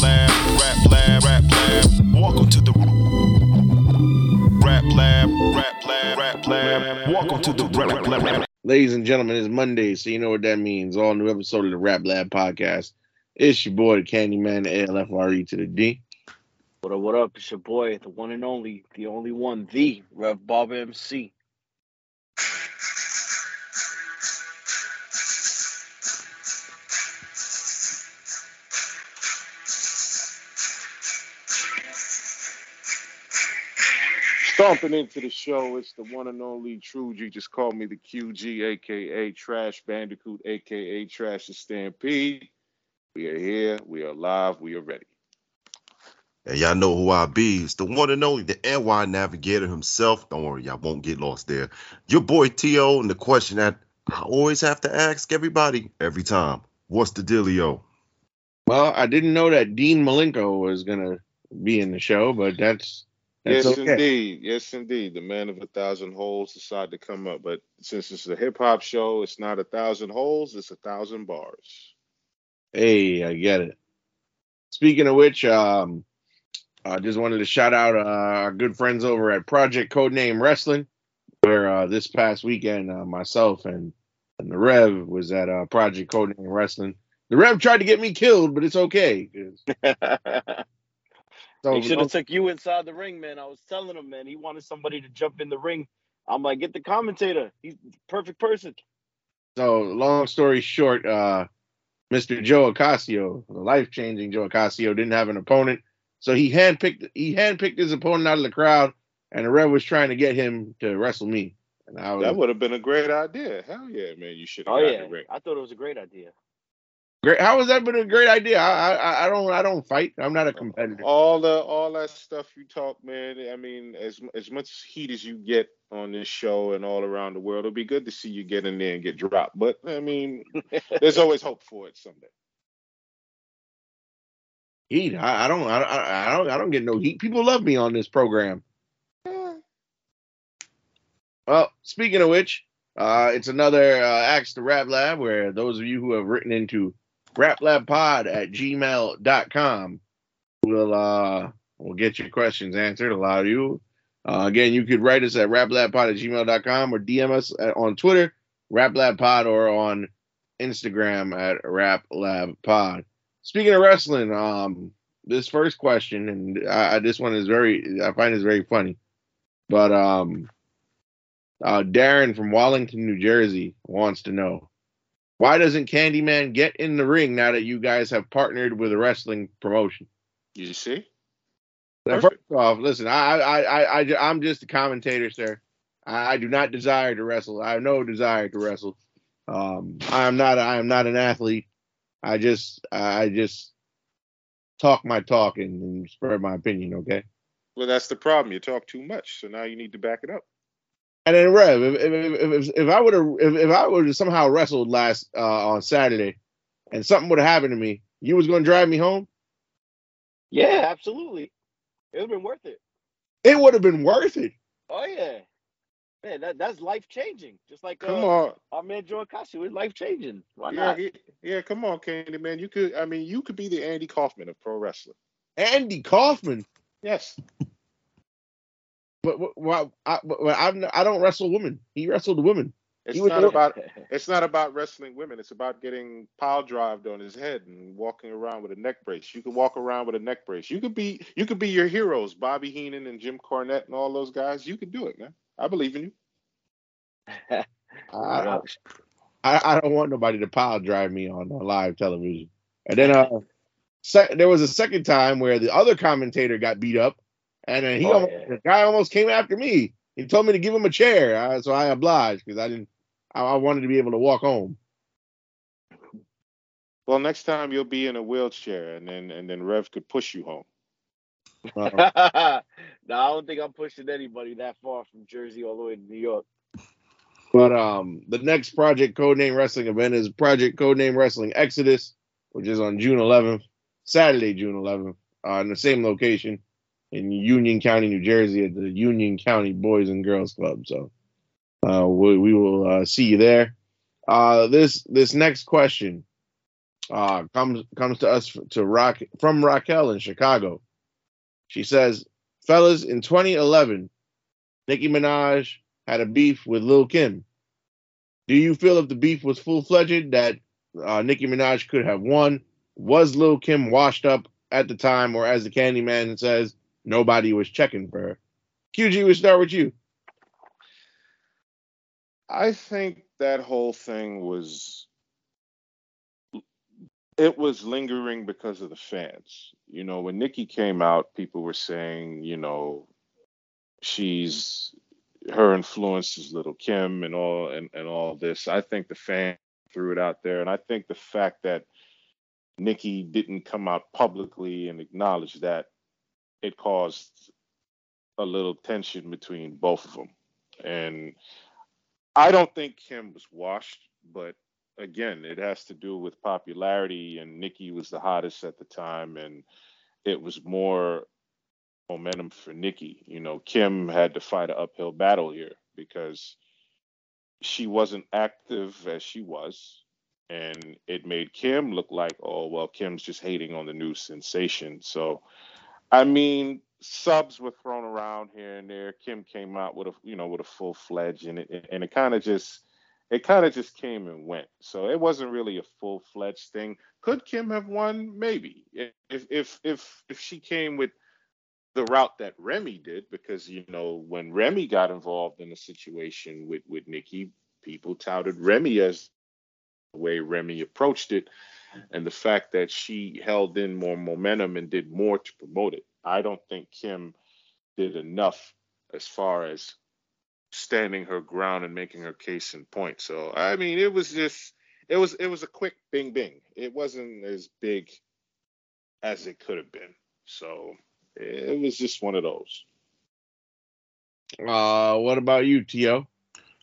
lab, rap lab, rap lab. Welcome to the rap lab, rap lab, rap lab. Welcome to the rap lab. Ladies and gentlemen, it's Monday, so you know what that means. All new episode of the Rap Lab podcast. It's your boy, the Candyman, the ALFRE to the D. What up, what up? It's your boy, the one and only, the only one, the Rev Bob MC. Stomping into the show, it's the one and only True G. Just call me the QG, aka Trash Bandicoot, aka Trash the Stampede. We are here, we are live, we are ready. And y'all know who I be. It's the one and only, the NY Navigator himself. Don't worry, y'all won't get lost there. Your boy T.O. And the question that I always have to ask everybody every time What's the dealio? Well, I didn't know that Dean Malenko was gonna be in the show, but that's that's yes, okay. indeed. Yes, indeed. The man of a thousand holes decided to come up. But since it's a hip hop show, it's not a thousand holes, it's a thousand bars. Hey, I get it. Speaking of which, um, I just wanted to shout out uh, our good friends over at Project Codename Wrestling, where uh, this past weekend, uh, myself and and the Rev was at uh, Project Codename Wrestling. The Rev tried to get me killed, but it's okay. 'cause- So, he should have took you inside the ring, man. I was telling him, man, he wanted somebody to jump in the ring. I'm like, get the commentator. He's the perfect person. So long story short, uh, Mr. Joe Ocasio, the life-changing Joe Ocasio, didn't have an opponent, so he handpicked he handpicked his opponent out of the crowd, and the Rev was trying to get him to wrestle me. And I was That would have been a great idea. Hell yeah, man. You should Oh yeah, the ring. I thought it was a great idea. Great. How has that been a great idea? I, I I don't I don't fight. I'm not a competitor. all the all that stuff you talk, man. I mean, as as much heat as you get on this show and all around the world, it'll be good to see you get in there and get dropped. But I mean, there's always hope for it someday. Heat. I, I don't I, I I don't I don't get no heat. People love me on this program. Well, speaking of which, uh, it's another uh, Axe the Rap Lab where those of you who have written into raplabpod at gmail.com will uh will get your questions answered. A lot of you. Uh, again, you could write us at raplabpod at gmail.com or DM us at, on Twitter, raplabpod, or on Instagram at raplabpod. Speaking of wrestling, um, this first question, and I, I, this one is very, I find is very funny, but um, uh, Darren from Wallington, New Jersey wants to know why doesn't Candyman get in the ring now that you guys have partnered with a wrestling promotion? You see? Now, first off, listen, I, I, I, I, I'm just a commentator, sir. I, I do not desire to wrestle. I have no desire to wrestle. Um, I am not, I am not an athlete. I just, I just talk my talk and, and spread my opinion. Okay. Well, that's the problem. You talk too much, so now you need to back it up. And then Rev, if if, if, if, if I would have if, if I would have somehow wrestled last uh, on Saturday, and something would have happened to me, you was gonna drive me home. Yeah, absolutely. It would have been worth it. It would have been worth it. Oh yeah. Man, that, that's life changing. Just like Come uh, on. our man Joe Ocasio is life changing. Why Yeah, not? he- yeah, come on, Candy man. You could I mean you could be the Andy Kaufman of pro wrestling. Andy Kaufman, Yes. But but- why? I, but I'm, don't wrestle women. He wrestled women. It's not the- about it's not about wrestling women. It's about getting pile drived on his head and walking around with a neck brace. You could walk around with a neck brace. You could be you could be your heroes, Bobby Heenan and Jim Cornette and all those guys. You could do it, man. I believe in you. I, I, I I don't want nobody to pile drive me on live television. And then uh, sec- there was a second time where the other commentator got beat up, and then he Oh, almost, yeah. the guy almost came after me. He told me to give him a chair, uh, so I obliged because I didn't. I, I wanted to be able to walk home. Well, next time you'll be in a wheelchair, and then and then Rev could push you home. Uh, no, I don't think I'm pushing anybody that far from Jersey all the way to New York. But um, the next Project Codename Wrestling event is Project Codename Wrestling Exodus, which is on June 11th, Saturday, June 11th, uh, in the same location in Union County, New Jersey, at the Union County Boys and Girls Club. So uh, we, we will uh, see you there. Uh, this this next question uh, comes comes to us to rock from Raquel in Chicago. She says, "Fellas, in 2011, Nicki Minaj had a beef with Lil Kim. Do you feel if the beef was full fledged that uh, Nicki Minaj could have won? Was Lil Kim washed up at the time, or as the Candyman says, nobody was checking for her?" QG, we start with you. I think that whole thing was it was lingering because of the fans. You know, when Nicki came out, people were saying, you know, she's her influence is little Kim and all and, and all this. I think the fan threw it out there. And I think the fact that Nicki didn't come out publicly and acknowledge that it caused a little tension between both of them. And I don't think Kim was washed, but again, it has to do with popularity, and Nicki was the hottest at the time, and it was more momentum for Nicki. You know, Kim had to fight an uphill battle here because she wasn't active as she was, and it made Kim look like, oh well, Kim's just hating on the new sensation. So, I mean, subs were thrown around here and there. Kim came out with a you know with a full fledged, and it and it kind of just it kind of just came and went. So it wasn't really a full fledged thing. Could Kim have won? Maybe if if if if she came with the route that Remy did, because you know when Remy got involved in a situation with with Nicki, people touted Remy as the way Remy approached it, and the fact that she held in more momentum and did more to promote it. I don't think Kim did enough as far as standing her ground and making her case in point. So I mean, it was just it was it was a quick bing bing. It wasn't as big as it could have been. So it was just one of those. Uh, what about you, T.O.?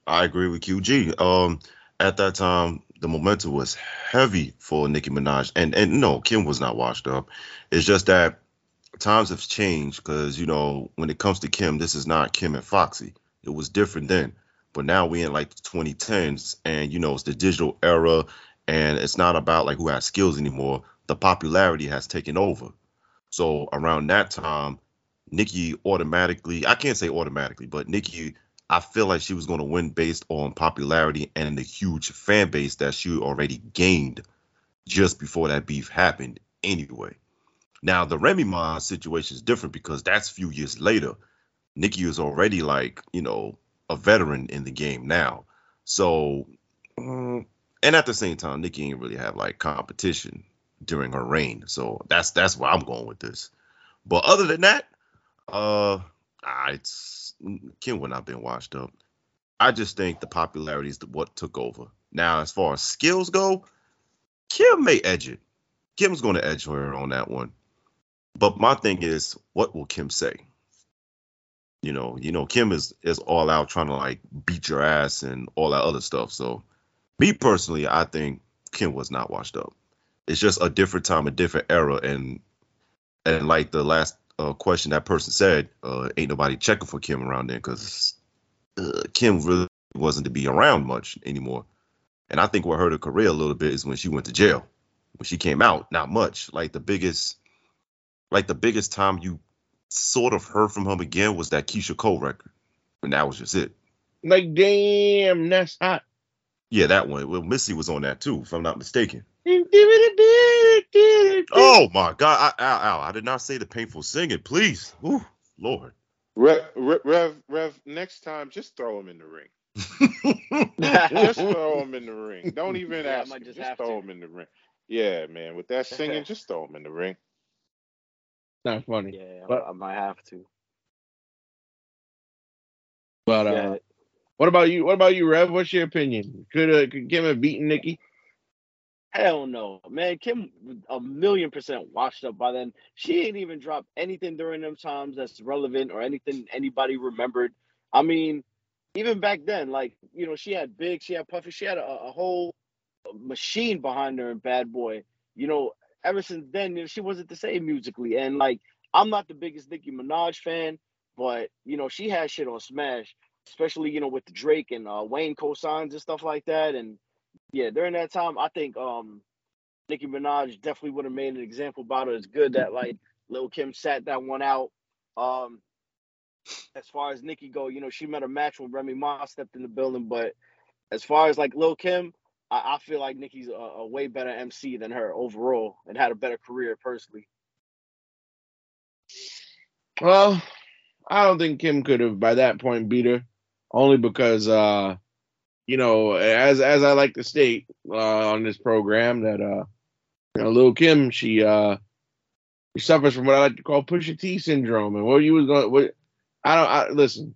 I agree with QG. Um, at that time, the momentum was heavy for Nicki Minaj, and and no, Kim was not washed up. It's just that times have changed because you know when it comes to Kim, this is not Kim and Foxy. It was different then, but now we in like the 2010s, and you know it's the digital era, and it's not about like who has skills anymore. The popularity has taken over. So around that time, Nicki automatically, I can't say automatically, but Nicki, I feel like she was going to win based on popularity and the huge fan base that she already gained just before that beef happened anyway. Now the Remy Ma situation is different because that's a few years later. Nicki is already like, you know, a veteran in the game now. So, mm, and at the same time, Nicki ain't really have like competition during her reign. So that's that's where I'm going with this. But other than that, uh, it's Kim would not been washed up. I just think the popularity is what took over. Now, as far as skills go, Kim may edge it. Kim's going to edge her on that one. But my thing is, what will Kim say? You know, you know, Kim is is all out trying to like beat your ass and all that other stuff. So, me personally, I think Kim was not washed up. It's just a different time, a different era, and and like the last uh, question that person said, uh, ain't nobody checking for Kim around there because uh, Kim really wasn't to be around much anymore. And I think what hurt her career a little bit is when she went to jail. When she came out, not much. Like the biggest, like the biggest time you sort of heard from him again was that Keyshia Cole record, and that was just it. Like, damn, that's hot. Yeah, that one. Well, Missy was on that too, if I'm not mistaken. Oh my God! I, ow, ow, I did not say the painful singing, please. Ooh, Lord. Rev, Rev, Rev, Rev, next time, just throw him in the ring. Just throw him in the ring. Don't even Yeah, ask. him. just Just, throw to. him in the ring. Yeah, man. With that singing, just throw him in the ring. Not funny. Yeah, But- I might have to. But uh, Yeah. what about you? What about you, Rev? What's your opinion? Could uh, could Kim have beaten Nicki? Hell no, man. Kim a million percent washed up by then. She ain't even dropped anything during them times that's relevant or anything anybody remembered. I mean, even back then, like you know, she had Big, she had Puffy, she had a, a whole machine behind her in Bad Boy. You know, ever since then, you know, she wasn't the same musically. And like, I'm not the biggest Nicki Minaj fan, but you know, she had shit on Smash, especially you know with Drake and uh, Wayne cosigns and stuff like that. And yeah, during that time, I think um Nicki Minaj definitely would have made an example about her. It's good that like Lil Kim sat that one out. Um, as far as Nicki go, you know, she met a match when Remy Ma stepped in the building, but as far as like Lil Kim, I, I feel like Nicki's a, a way better MC than her overall and had a better career personally. Well, I don't think Kim could have by that point beat her, only because uh, you know, as as I like to state uh, on this program that uh, you know, Lil Kim, she uh, she suffers from what I like to call Pusha T syndrome, and what you was going, what I don't, I listen,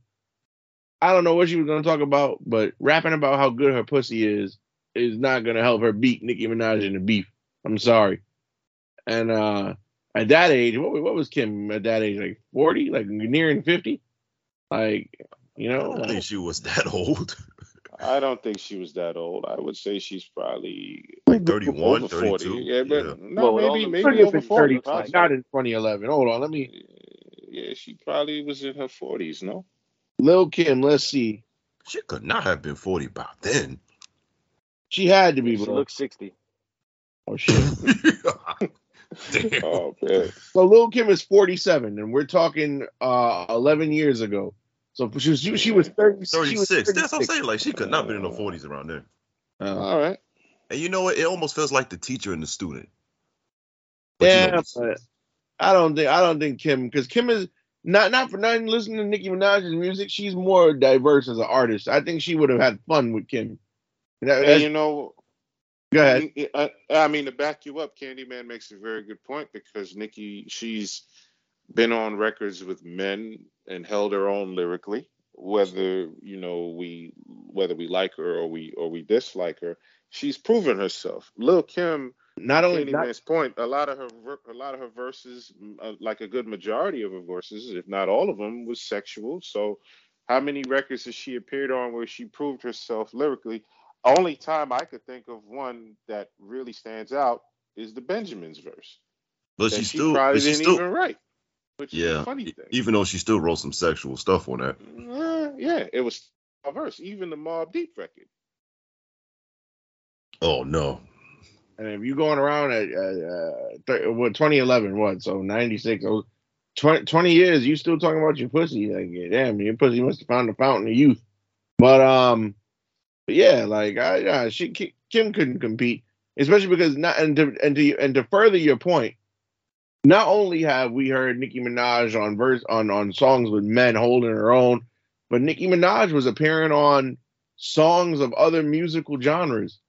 I don't know what she was going to talk about, but rapping about how good her pussy is is not going to help her beat Nicki Minaj in the beef. I'm sorry, and uh at that age, what, what was Kim at that age? Like 40, like nearing 50? Like, you I know, don't think she was that old. I don't think she was that old. I would say she's probably like 31, 32. 40. Yeah, but yeah. no, Well, with maybe maybe Could have over been 40. 30, not in 2011. Hold on, let me. Yeah, she probably was in her 40s, no? Lil Kim, let's see. She could not have been 40 by then. She had to be, She bro. looks 60. oh, shit. Damn. Oh, man. So Lil Kim is 47, and we're talking uh 11 years ago. So she was she, she was 30, she was 36. That's what I'm saying. Like, she could not have been in the 40s around there. Uh, All right. And you know what? It almost feels like the teacher and the student. But you yeah, know, but I don't think I don't think Kim because Kim is not not for nothing listening to Nicki Minaj's music. She's more diverse as an artist. I think she would have had fun with Kim. That- And you know, go ahead. I, I mean, to back you up, Candyman makes a very good point because Nicki, she's been on records with men and held her own lyrically. Whether you know we whether we like her or we or we dislike her, she's proven herself. Lil Kim, Not only not, Candyman's point, a lot of her a lot of her verses, uh, like a good majority of her verses, if not all of them, was sexual. So, how many records has she appeared on where she proved herself lyrically? Only time I could think of one that really stands out is the Benjamin's verse. but that she she still, probably but she didn't still, even write, which is yeah. a funny thing. Even though she still wrote some sexual stuff on that. Uh, yeah, it was a verse. Even the Mobb Deep record. Oh no. and if you going around at uh, uh, th- what 2011 what so 96 oh, 20, 20 years you still talking about your pussy like yeah, damn your pussy must have found the fountain of youth but um but yeah like I yeah she Kim couldn't compete especially because not and to and to and to further your point not only have we heard Nicki Minaj on verse on on songs with men holding her own but Nicki Minaj was appearing on songs of other musical genres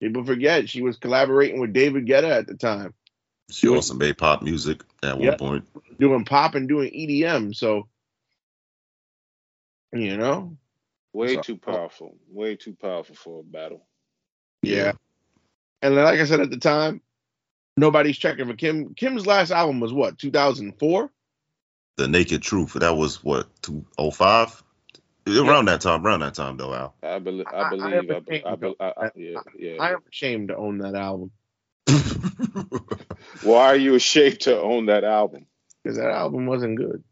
People forget she was collaborating with David Guetta at the time, She also made pop music at Yep. one point. doing pop and doing EDM. So, you know, Way So- too powerful. Way too powerful for a battle. yeah. And like I said at the time, nobody's checking for Kim. Kim's last album was what, 2004? The Naked Truth. That was what, 2005? Around that time, around that time though, Al. I, bel I- I I believe. I, be- yeah, yeah. I am ashamed to own that album Why are you ashamed to own that album? because that album wasn't good.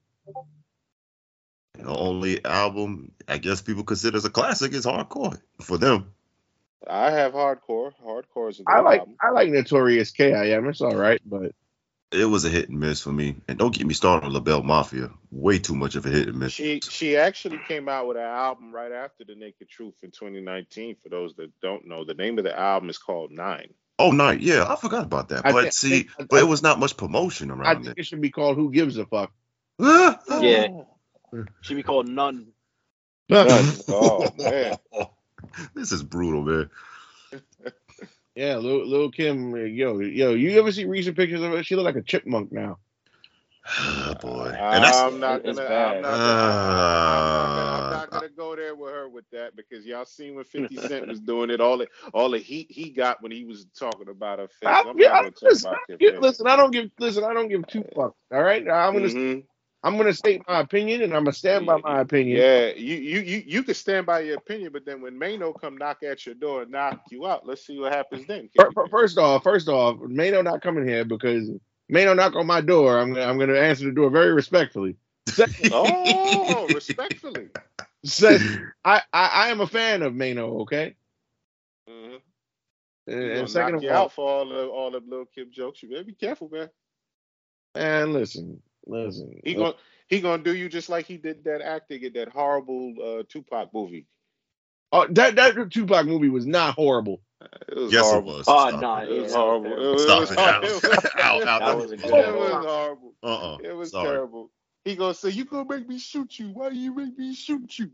the only album I guess people consider as a classic is hardcore for them. I have hardcore. Hardcore is a good I like album. I like Notorious K.I.M. It's all right, but It was a hit and miss for me. And don't get me started on La Bella Mafia. Way too much of a hit and miss. She she actually came out with an album right after The Naked Truth in 2019. For those that don't know, the name of the album is called Nine. Oh, night. Yeah, I forgot about that. I But think- see, I- but it was not much promotion around I think it. it should be called Who Gives a Fuck. Yeah. Should be called None. None. oh man. this is brutal, man. Yeah, Lil, Lil Kim, yo, yo, you ever see recent pictures of her? She look like a chipmunk now. Oh, boy. And that's I'm not gonna. I'm not gonna, I'm, not gonna, I'm Uh, not gonna go there with her with that because y'all seen when 50 Cent was doing it, all the all the heat he got when he was talking about her face. I, I'm yeah, not I, gonna talk listen, about I give- listen, I don't give listen, I don't give two fucks. All right, I'm gonna Mhm. I'm gonna state my opinion, and I'm gonna stand by my opinion. Yeah, you you you you can stand by your opinion, but then when Mano come knock at your door and knock you out, let's see what happens then. Fir- fir- First off, first off, Mano not coming here because Mano knock on my door. I'm gonna I'm gonna answer the door very respectfully. Oh, respectfully. I, I I am a fan of Mano. Okay, Mhm. And, and second knock of you all, out for all the all the little Kim jokes. You better be careful, man. And listen, listen. He uh, gonna he gonna do you just like he did that acting in that horrible uh, Tupac movie. Oh, that that Tupac movie was not horrible. Uh, it was Yes, it horrible. was. Oh, Stop nah, it. It was horrible. It was, Stop it was it, horrible. Al. Al, Al, That was a It was horrible. Uh-uh. It was Sorry. terrible. He gonna say, "You gonna make me shoot you? Why you make me shoot you?"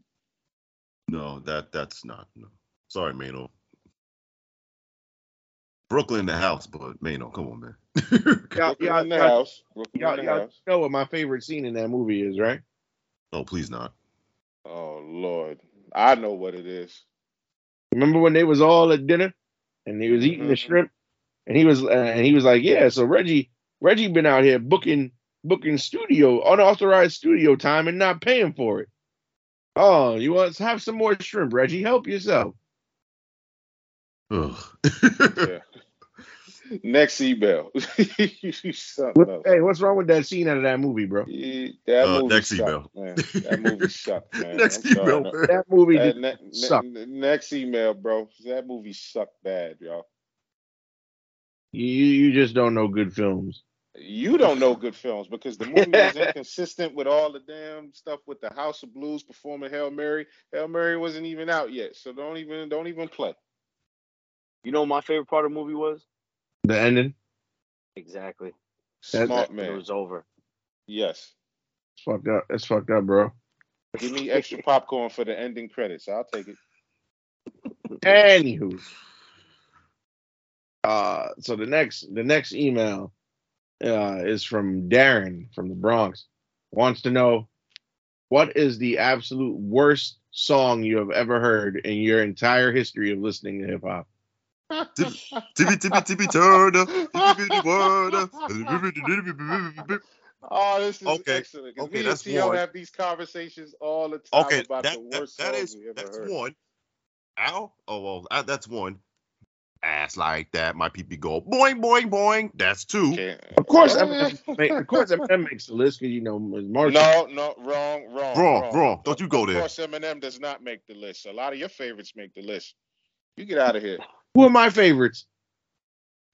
No, that that's not. No. Sorry, Mano. Brooklyn in the house, but Mano, come on, man. Y'all, y'all, in the y'all, house. Y'all, in the y'all house. know what my favorite scene in that movie is, right? oh, please not. Oh Lord, I know what it is. Remember when they was all at dinner and he was eating the Mhm. shrimp, and he was uh, and he was like, "Yeah, so Reggie, Reggie been out here booking booking studio unauthorized studio time and not paying for it. Oh, you want to have some more shrimp, Reggie? Help yourself. Ugh. Yeah. Next email. You What, hey, what's wrong with that scene out of that movie, bro? Yeah, That Uh, movie next sucked, email. man. That movie sucked, man. Next I'm email, man. man. That movie did ne- ne- suck. ne- next email, bro. That movie sucked bad, y'all. You you just don't know good films. You don't know good films because the movie was inconsistent with all the damn stuff with the House of Blues performing Hail Mary. Hail Mary wasn't even out yet, so don't even don't even play. You know what my favorite part of the movie was? The ending, Exactly. That- Smart When It was over. Yes. it's fucked up. It's fucked up, bro. Give me extra popcorn for the ending credits. I'll take it. Anywho, uh, so the next the next email uh, is from Darren from the Bronx. Wants to know what is the absolute worst song you have ever heard in your entire history of listening to hip hop. Tippy, tippy, tippy, Turner. Tippy, tippy, Turner. Oh, this is Okay, excellent. 'cause okay, me that's and T.O. one. have these conversations all the time Okay, about that, the worst that songs is we ever that's heard. one. Al, oh well, that, that's one. Ass like that, my people go boing, boing, boing. That's two. Okay. Of course, Eminem, make, of course, Eminem makes the list because you know Marshall. No, no, wrong, wrong, Wrong, wrong. Don't you go there. Of course, Eminem does not make the list. A lot of your favorites make the list. You get out of here. Who are my favorites?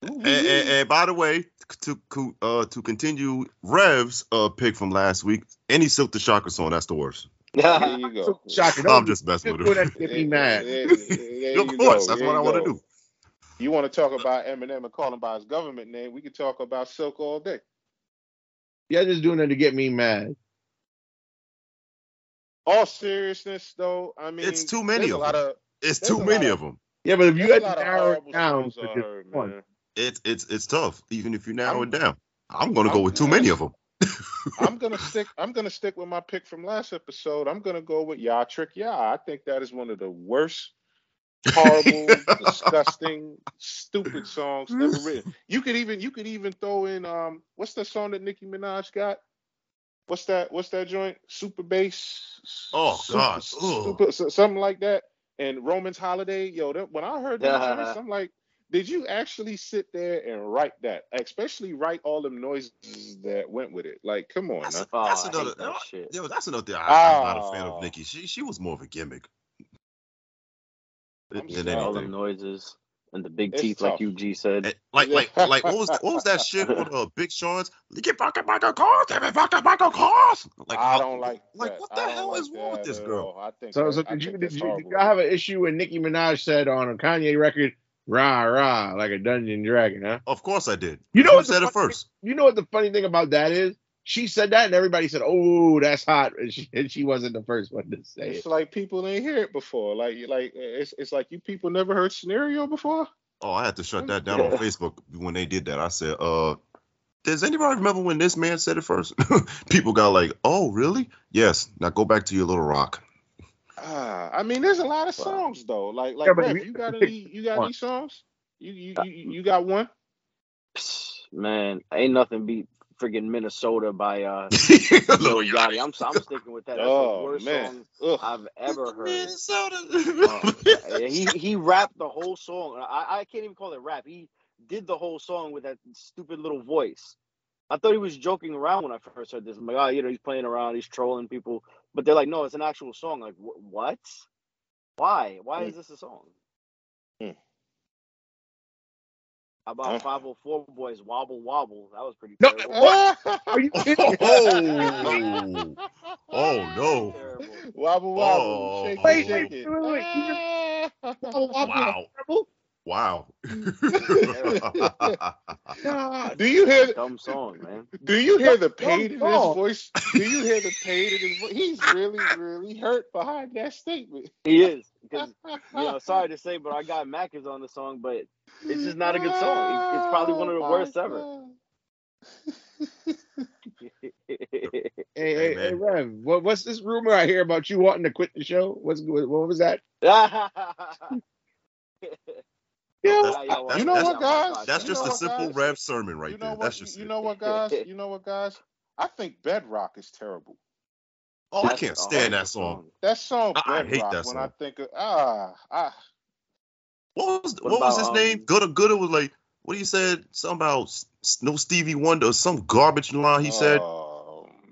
And, and, and by the way, to to, uh to continue Rev's uh pick from last week, any Silkk the Shocker song, that's the worst. There you go. Shocking. I'm just messing Just with doing him. that to get me mad. There- there of course, go. that's There what I want to do. You want to talk about Eminem and call him by his government name? We could talk about Silkk all day. Yeah, just doing it to get me mad. All seriousness, though, I mean, It's too many of a lot them. of It's too many of them. Yeah, but if you there's had a lot to narrow it down to I just heard, one, man. It's it's it's tough, even if you narrow I'm- it down. I'm gonna go I'm- with too many of them. I'm gonna stick. I'm gonna stick with my pick from last episode. I'm gonna go with Ya Trick Ya. I think that is one of the worst, horrible, disgusting, stupid songs ever written. You could even you could even throw in um what's that song that Nicki Minaj got? What's that? What's that joint? Super bass. Oh, Super- God. Ugh. super- something like that. And Roman's Holiday. Yo, that, when I heard those uh-huh. joints, I'm like, did you actually sit there and write that? Especially write all them noises that went with it. Like, come on, That's, now. Oh, that's I hate another. that oh, shit. Yo, that's another thing. I, I'm not a fan Oh. of Nicki. She she was more of a gimmick. I'm than sorry. All them noises and the big It's teeth, tough. like UG said. And like like like what was that, what was that shit on uh, Big Sean's? You get fucking Michael Kors, give me fucking Michael Kors. Like I don't like like that. what the hell like is wrong with this girl? all. I think So, that, so I did you think did you did y'all have an issue when Nicki Minaj said on a Kanye record, "Rah rah" like a Dungeon Dragon, huh? Of course I did. You know Who what the said it funny- first? You know what the funny thing about that is? She said that, and everybody said, "Oh, that's hot," and she, and she wasn't the first one to say It's it. It's like people ain't hear it before. Like like it's it's like you people never heard scenario before. Oh, I had to shut that down on Facebook when they did that. I said, uh, does anybody remember when this man said it first? People got like, oh, really? Yes. Now go back to your little rock. Ah, I mean, there's a lot of Wow. songs though. Like like Yeah, but Rev, you got any you got one. any songs? You you you, you got one? Man, ain't nothing beat friggin' Minnesota by uh Little Lil Yachty. I'm I'm sticking with that. That's the Oh worst man, song Ugh. I've ever heard. Minnesota. Uh, he he rapped the whole song. I, I can't even call it rap. He did the whole song with that stupid little voice. I thought he was joking around when I first heard this. I'm like, oh, you know, he's playing around, he's trolling people. But they're like, no, it's an actual song. Like, wh- what? Why? Why is this a song? How about Huh? 504 Boys Wobble Wobble? That was pretty No. terrible. Are you kidding? Oh, oh no! Terrible. Wobble wobble, Oh. shake Wait, it, wait, shake wait, wait, it. Wow! Terrible? Wow! God. Do you hear? Dumb song, man. Do you hear the pain in his Oh. voice? Do you hear the pain in his voice? He's really, really hurt behind that statement. He is. Because, you know, sorry to say, but I got Mackers on the song, but it's just not a good song. It's oh probably one of the Oh, worst my ever. God. Hey, hey, hey. Rev, what, what's this rumor I hear about you wanting to quit the show? What's what, what was that? Yeah, That's- You know what, guys? That's just a simple rev sermon right you know there. what? That's just you know what, guys? You know what, guys? I think Bedrock is terrible. Oh, I can't stand that song. That song, I- I hate Bedrock. that when I think of ah ah, What was What what, was his about, name? um, Gudda Gudda was like what he said something about s- s- no Stevie Wonder or some garbage line he said.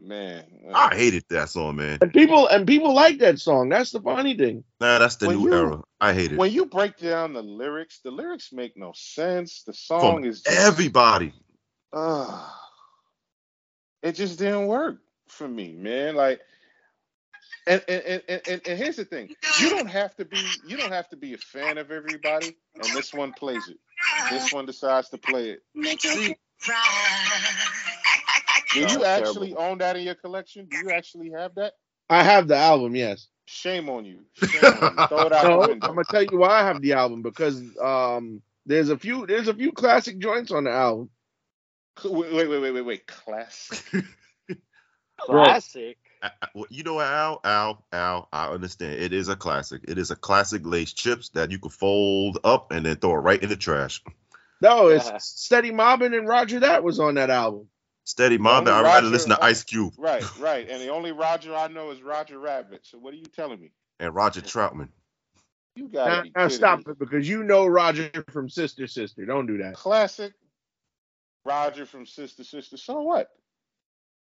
Man, I hated that song, man. And people and people like that song. That's the funny thing. Nah, that's the When new you- era. I hate it. When you break down the lyrics, the lyrics make no sense. The song From is just, everybody. uh, it just didn't work for me, man. Like, and and, and and and and here's the thing: you don't have to be you don't have to be a fan of everybody, and this one plays it. This one decides to play it. See, Do you it's actually terrible. own that in your collection? Do you actually have that? I have the album, yes. Shame on you. Shame on you. Throw it out No, I'm gonna tell you why I have the album because um there's a few there's a few classic joints on the album. Wait, wait, wait, wait, wait, wait. Class. Classic. I- I- well, you know what, Al? Al, Al, I understand. It is a classic. It is a classic lace chips that you could fold up and then throw it right in the trash. No, it's Yeah. Steady Mobbin and Roger that was on that album. Steady mom, I'd rather Roger- listen to Ice Cube Right, right. And the only Roger I know is Roger Rabbit. So what are you telling me? and Roger Troutman. You gotta Now, now stop me. it because you know Roger from Sister Sister. Don't do that. Classic. Roger from Sister Sister. So what?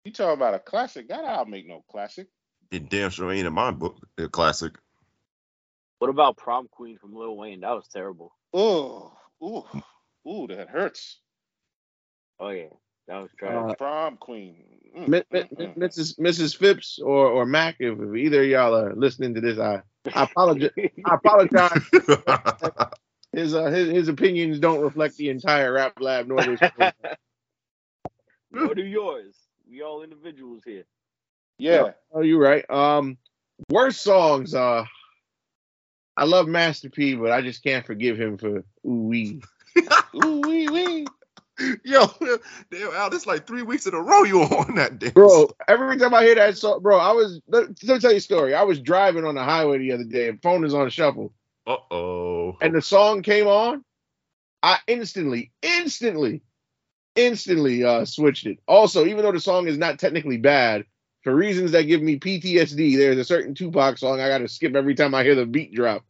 You talking about a classic? That I'll make no classic. It damn sure ain't in my book. A classic. What about Prom Queen from Lil Wayne? That was terrible. Oh, ooh, ooh, that hurts. Oh yeah, that was trash. Uh, Prom queen. Mm, Mi- mi- mm, mm. Mrs. Mrs. Phipps or or Mac, if, if either of y'all are listening to this, I I apologize. I apologize. His uh his, his opinions don't reflect the entire Rap Lab nor this. what are yours? We all individuals here. Yeah. oh, you're right. Um, worst songs. Uh, I love Master P, but I just can't forgive him for ooh wee. Ooh wee wee. Yo, damn, Al, this like three weeks in a row you on that damn Bro, every time I hear that song, bro, I was let, let me tell you a story. I was driving on the highway the other day, and phone is on shuffle, Uh oh. and the song came on. I instantly, instantly, instantly uh switched it. Also, even though the song is not technically bad, for reasons that give me PTSD, there's a certain Tupac song I gotta skip every time I hear the beat drop.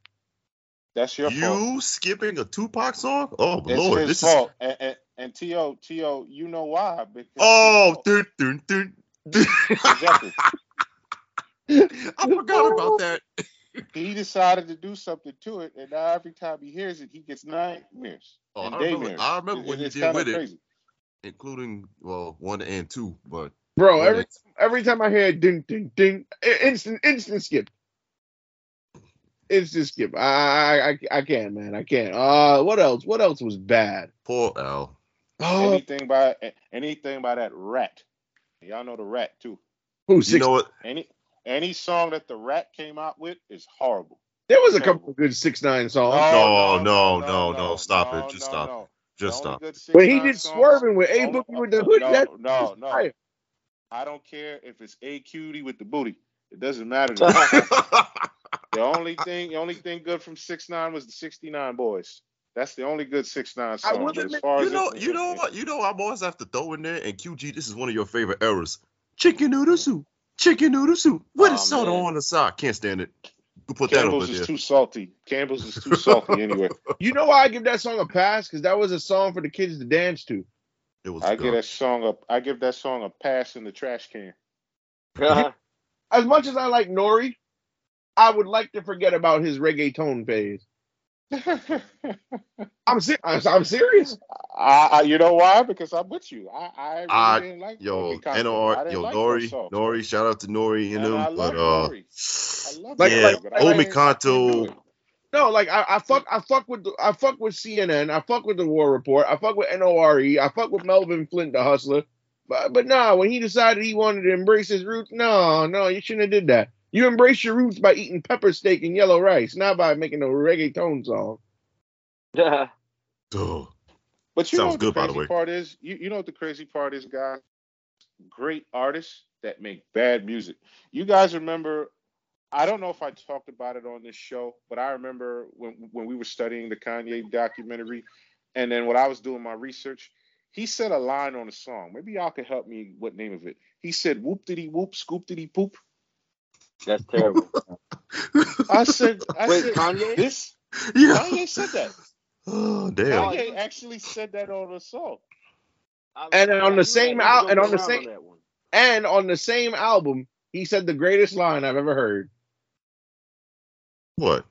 That's your You fault. skipping a Tupac song? Oh It's Lord, his this fault. And, and, and T.O., T.O., you know why? Because oh, exactly. I forgot about that. He decided to do something to it, and now every time he hears it, he gets nightmares. Oh, and I remember, daymares. I remember It- what you did kinda with it, crazy. including well one and two, but Bro, But every it's- every time I hear it, ding ding ding, instant instant skip. Instant skip. I I I, I can't, man. I can't. Uh, what else? What else was bad? poor Al. Oh, Anything by anything by that rat. Y'all know the rat too. Who's You six? know what? Any any song that the rat came out with is horrible. there was a couple of good six nine songs. No, no, no, no, stop it. Just stop it. Just stop. good when he did swerving with A Boogie with the hood, no, no, no. I don't care if it's A cutie with the booty. It doesn't matter. the only thing, the only thing good from Six Nine was the '69 Boys. That's the only good Six Nine I song. will as far you as know, you know what? You know, I'm always have to throw in there. And QG, this is one of your favorite errors. Chicken noodle soup. Chicken noodle soup. With Oh, a soda man. on the side. Can't stand it. You put that Campbell's over is there. too salty. Campbell's is too salty anyway. You know why I give that song a pass? Because that was a song for the kids to dance to. It was I good. give that song a I give that song a pass in the trash can. Uh-huh. Mm-hmm. As much as I like Nori, I would like to forget about his reggaeton phase. I'm ser- I'm, I'm serious. I, I, you know why? Because I'm with you. I, I really I- didn't like Yo, Bobby Conte. NOR, didn't yo, like Nori, those. Nori, shout out to Nori and And I them. love But uh, Nori. I love Like- yeah, Nori, but I Omi can't- I can't do Kanto. it. No, like I, I fuck I fuck with the, I fuck with CNN, I fuck with the War Report, I fuck with NORE, I fuck with Melvin Flynt, the hustler. But but nah, when he decided he wanted to embrace his roots, no, no, you shouldn't have did that. You embrace your roots by eating pepper steak and yellow rice, not by making a reggaeton song. Ugh. But you know what good, the by the crazy way. part is? You, you know what the crazy part is, guys? Great artists that make bad music. You guys remember? I don't know if I talked about it on this show, but I remember when when we were studying the Kanye documentary, and then when I was doing my research, he said a line on a song. Maybe y'all can help me. What name of it? He said, "Whoop diddy whoop, scoop diddy poop." That's terrible. I said, I Wait, said, Kanye? this yeah. Kanye said that. Oh damn. Kanye actually said that on a song. I- And I- on the knew same that. al- He and on the same- around that one. And on the same album, he said the greatest line I've ever heard. What?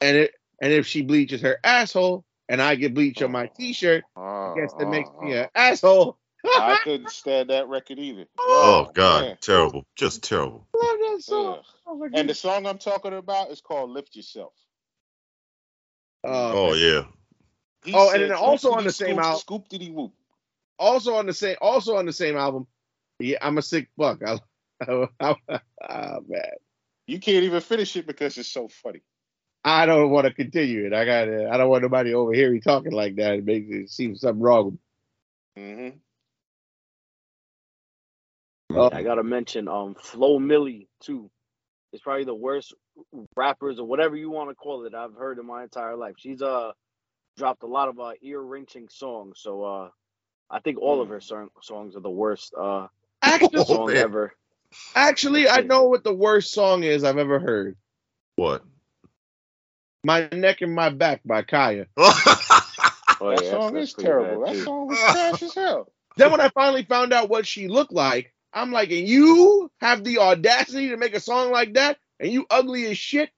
And it and if she bleaches her asshole and I get bleach on my t-shirt, Uh, I guess that makes me an asshole. I couldn't stand that record either. Oh God, man. terrible. Just terrible. love that song. Oh, And the song I'm talking about is called "Lift Yourself." Uh, Oh yeah. He Oh, and then also on the diddy same scoop, al- scoop diddy whoop. also on the same also on the same album. Yeah, I'm a sick fuck. I, I, ah, man. You can't even finish it because it's so funny. I don't want to continue it. I got. I don't want nobody over here talking like that. It makes it seem something wrong. hmm Uh, I gotta mention um Flo Milli too. It's probably the worst rappers or whatever you want to call it I've heard in my entire life. She's uh dropped a lot of uh ear wrenching songs. So uh I think all of her song- songs are the worst uh actually, Oh, songs man. ever. actually, I know what the worst song is I've ever heard. What? My neck and my back by Khia. Oh, that yeah, song is terrible. That too. song was trash as hell. Then when I finally found out what she looked like, I'm like, and you have the audacity to make a song like that, and you ugly as shit.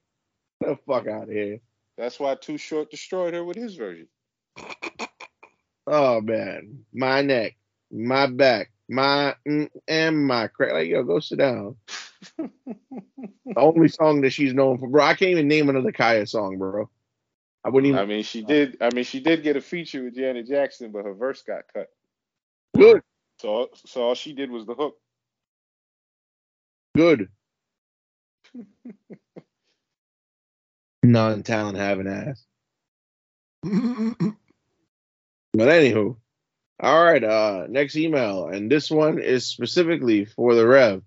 Get the fuck out of here. That's why Too Short destroyed her with his version. Oh man, my neck, my back, my mm, and my crack. Like yo, go sit down. the only song that she's known for, bro. I can't even name another Khia song, bro. I wouldn't even. I mean, she did. I mean, she did get a feature with Janet Jackson, but her verse got cut. Good, So, so all she did was the hook. Good. Non-talent having ass. But anywho, all right. Uh, next email, and this one is specifically for the Rev.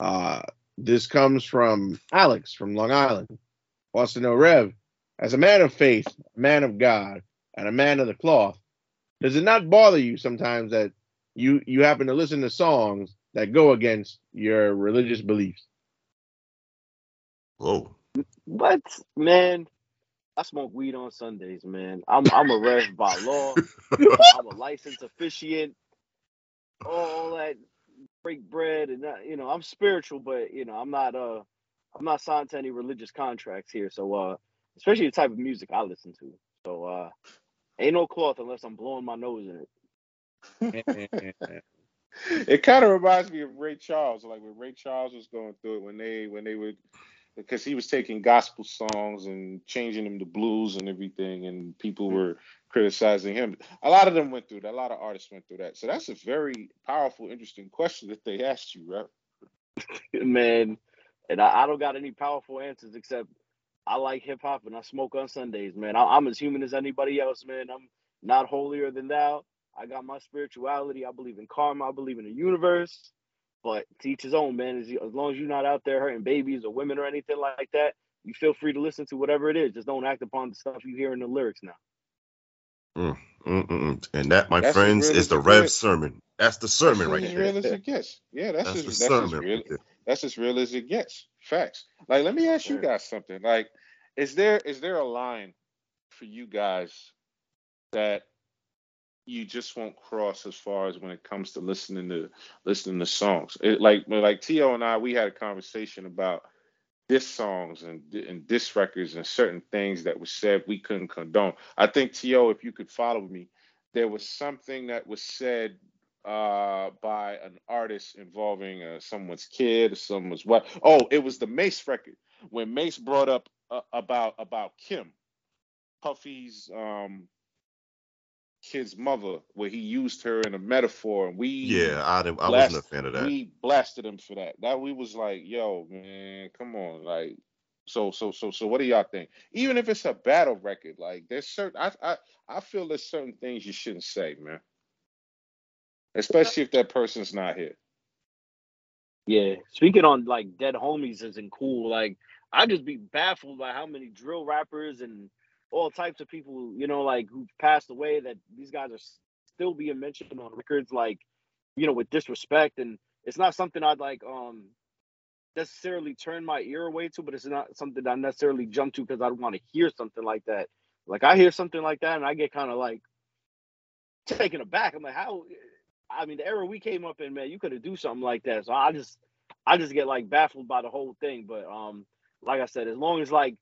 Uh, this comes from Alex from Long Island. Wants to know, Rev, as a man of faith, a man of God, and a man of the cloth, does it not bother you sometimes that you you happen to listen to songs that go against your religious beliefs? Whoa. What man? I smoke weed on Sundays, man. I'm I'm a rev by law. I'm a licensed officiant. All that break bread and that, you know, I'm spiritual, but you know, I'm not uh I'm not signed to any religious contracts here. So uh especially the type of music I listen to. So uh ain't no cloth unless I'm blowing my nose in it. It kind of reminds me of Ray Charles, like when Ray Charles was going through it when they when they would because he was taking gospel songs and changing them to blues and everything, and people mm-hmm. were criticizing him. A lot of them went through that. A lot of artists went through that. So that's a very powerful, interesting question that they asked you, right? man. And I, I don't got any powerful answers except I like hip hop and I smoke on Sundays, man. I, I'm as human as anybody else, man. I'm not holier than thou. I got my spirituality. I believe in karma. I believe in the universe. But to each his own, man. As, long as you're not out there hurting babies or women or anything like that, you feel free to listen to whatever it is. Just don't act upon the stuff you hear in the lyrics now. Mm-mm-mm. And that, my That's friends, is the it Rev gets. sermon. That's the sermon that's right as there. real as it gets. Yeah, that's, That's as the that's as sermon real. right. That's as real as it gets. Facts. Like, let me ask you guys something. Like, is there is there a line for you guys that you just won't cross as far as when it comes to listening to listening to songs? It, like like Tio and I, we had a conversation about diss songs and and diss records and certain things that were said we couldn't condone. I think To, if you could follow me, there was something that was said uh, by an artist involving uh, someone's kid or someone's what? Oh, it was the Mase record when Mase brought up uh, about about Kim, Puffy's um, kid's mother, where he used her in a metaphor, and we Yeah, I didn't, I blast- wasn't a fan of that. we blasted him for that. That we was like, yo, man, come on, like. So so so so what do y'all think? Even if it's a battle record, like there's certain I I I feel there's certain things you shouldn't say, man. Especially if that person's not here. Yeah. Speaking on like dead homies isn't cool. Like I just be baffled by how many drill rappers and all types of people, you know, like who've passed away that these guys are still being mentioned on records like, you know, with disrespect. And it's not something I'd like um necessarily turn my ear away to, but it's not something I necessarily jump to because I want to hear something like that. Like I hear something like that and I get kind of like taken aback. I'm like, how I mean, the era we came up in, man, you could have do something like that. So I just, I just get like baffled by the whole thing. But um, like I said, as long as like,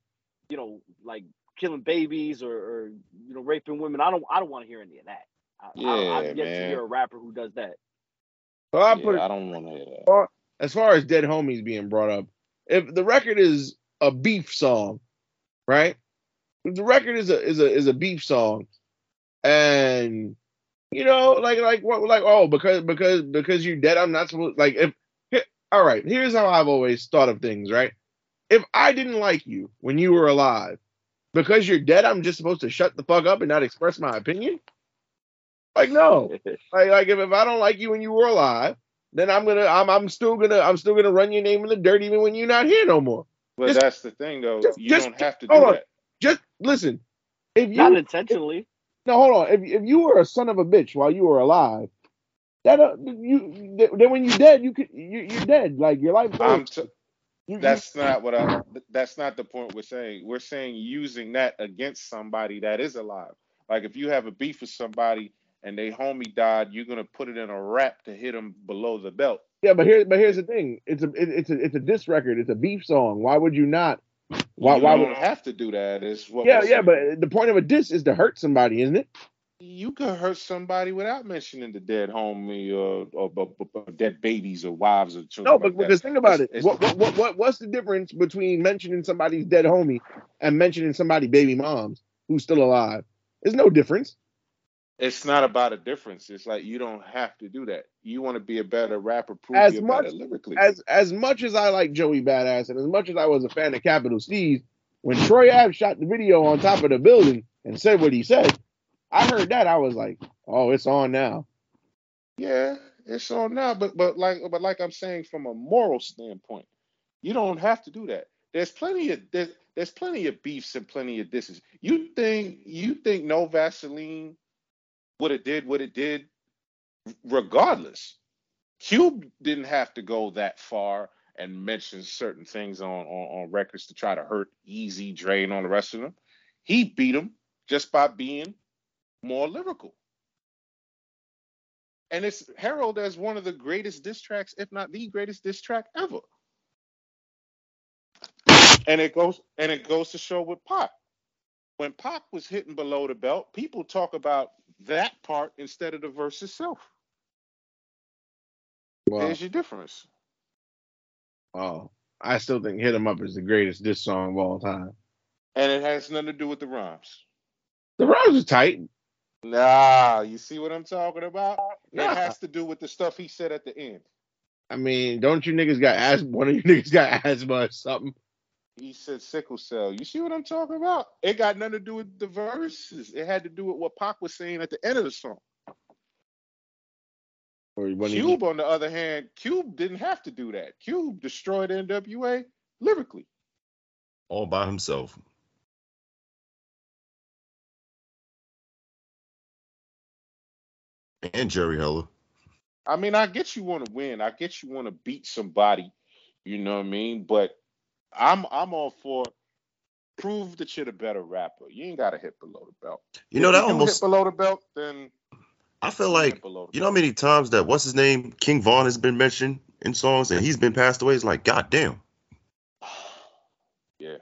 you know, like killing babies or, or you know, raping women, I don't, I don't want to hear any of that. I, I, Yeah, I've yet to hear a rapper who does that. So I Yeah, put it I don't want to hear that. As far as dead homies being brought up, if the record is a beef song, right? If the record is a is a is a beef song, and you know, like like what like oh because because because you're dead, I'm not supposed like if here- all right. Here's how I've always thought of things, right? If I didn't like you when you were alive, because you're dead, I'm just supposed to shut the fuck up and not express my opinion. Like no, like, like if, if I don't like you when you were alive, then I'm gonna I'm I'm still gonna I'm still gonna run your name in the dirt even when you're not here no more. But Just- that's the thing, though. just- you just- don't have to do on. that. Just listen. If you Not intentionally. no hold on, if if you were a son of a bitch while you were alive, that uh, you then when you're dead, you could you, you're dead. Like your life I'm t- You- you- that's not what I. That's not the point we're saying. We're saying using that against somebody that is alive. Like if you have a beef with somebody and they homie died, you're gonna put it in a rap to hit them below the belt. yeah, but here but here's the thing. It's a it, it's a it's a diss record. It's a beef song. Why would you not? Why you why don't would? have to do that. Is what. Yeah yeah, but the point of a diss is to hurt somebody, isn't it? You could hurt somebody without mentioning the dead homie or or, or, or dead babies or wives or children. No, but because think about It's- it. it's- What, what what what what's the difference between mentioning somebody's dead homie and mentioning somebody baby moms who's still alive? There's no difference. It's not about a difference. It's like you don't have to do that. You want to be a better rapper, prove As you're much better lyrically. As as much as I like Joey Badass and as much as I was a fan of Capital Steez, when Troy Ave shot the video on top of the building and said what he said, I heard that I was like, oh, it's on now. Yeah, it's on now, but but like but like I'm saying from a moral standpoint, you don't have to do that. There's plenty of there's, there's plenty of beefs and plenty of disses. You think you think no Vaseline would have did what it did regardless. Cube didn't have to go that far and mention certain things on, on, on records to try to hurt Eazy, and all the rest of them. He beat him just by being more lyrical. And it's heralded as one of the greatest diss tracks, if not the greatest diss track ever. And it goes and it goes to show with Pac. When Pac was hitting below the belt, people talk about that part instead of the verse itself. Wow. There's your difference. Oh, I still think "Hit 'Em Up" is the greatest diss song of all time. And it has nothing to do with the rhymes. The rhymes are tight. Nah, you see what I'm talking about? Nah. It has to do with the stuff he said at the end. I mean, don't you niggas got asthma? One of you niggas got asthma or something? He said sickle cell. You see what I'm talking about? It got nothing to do with the verses. It had to do with what Pac was saying at the end of the song. Or when he- Cube, on the other hand, Cube didn't have to do that. Cube destroyed NWA lyrically. all by himself. and Jerry Heller. I mean, I get you want to win. I get you want to beat somebody. You know what I mean? But I'm I'm all for prove that you're the better rapper. You ain't gotta hit below the belt. You know that you almost hit below the belt. Then I feel like you know how many times that what's his name King Von has been mentioned in songs and he's been passed away. It's like God damn. yeah.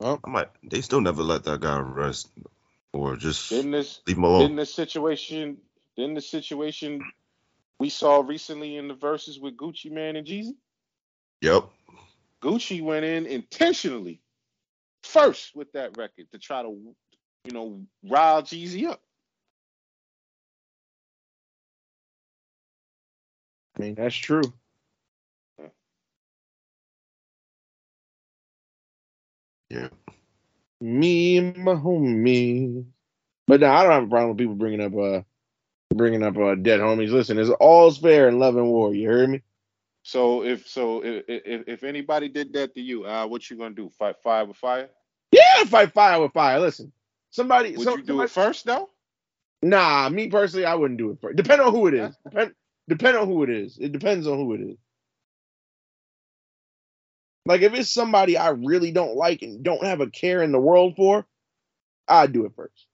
Well, I might. They still never let that guy rest or just Didn't this leave him alone. didn't the situation didn't the situation we saw recently in the Verzuz with Gucci Mane and Jeezy? Yep. Gucci went in intentionally first with that record to try to, you know, rile Jeezy up. I mean, that's true. Yeah. Me and my homie. But no, I don't have a problem with people bringing up uh bringing up uh dead homies. Listen, it's all's fair in love and war. You heard me? So if so if if, if anybody did that to you, uh, what you gonna do? Fight fire with fire? Yeah, fight fire with fire. Listen, somebody. Would so- you do somebody- it first though? Nah, me personally, I wouldn't do it first. Depend on who it is. Depend depend on who it is. It depends on who it is. Like if it's somebody I really don't like and don't have a care in the world for, I'd do it first.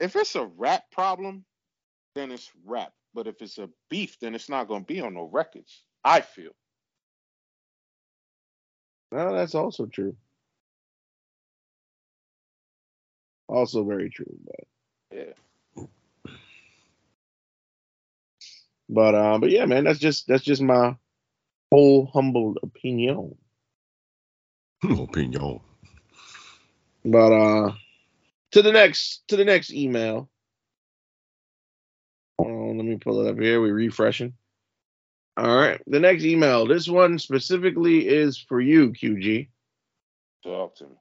If it's a rap problem, then it's rap. But if it's a beef, then it's not gonna be on no records. I feel. No, that's also true. Also very true, but Yeah. but uh, but yeah, man, that's just that's just my whole humble opinion. Opinion. But uh, to the next to the next email. Hold on, let me pull it up here. We refreshing. All right, the next email. This one specifically is for you, QG. Talk to me.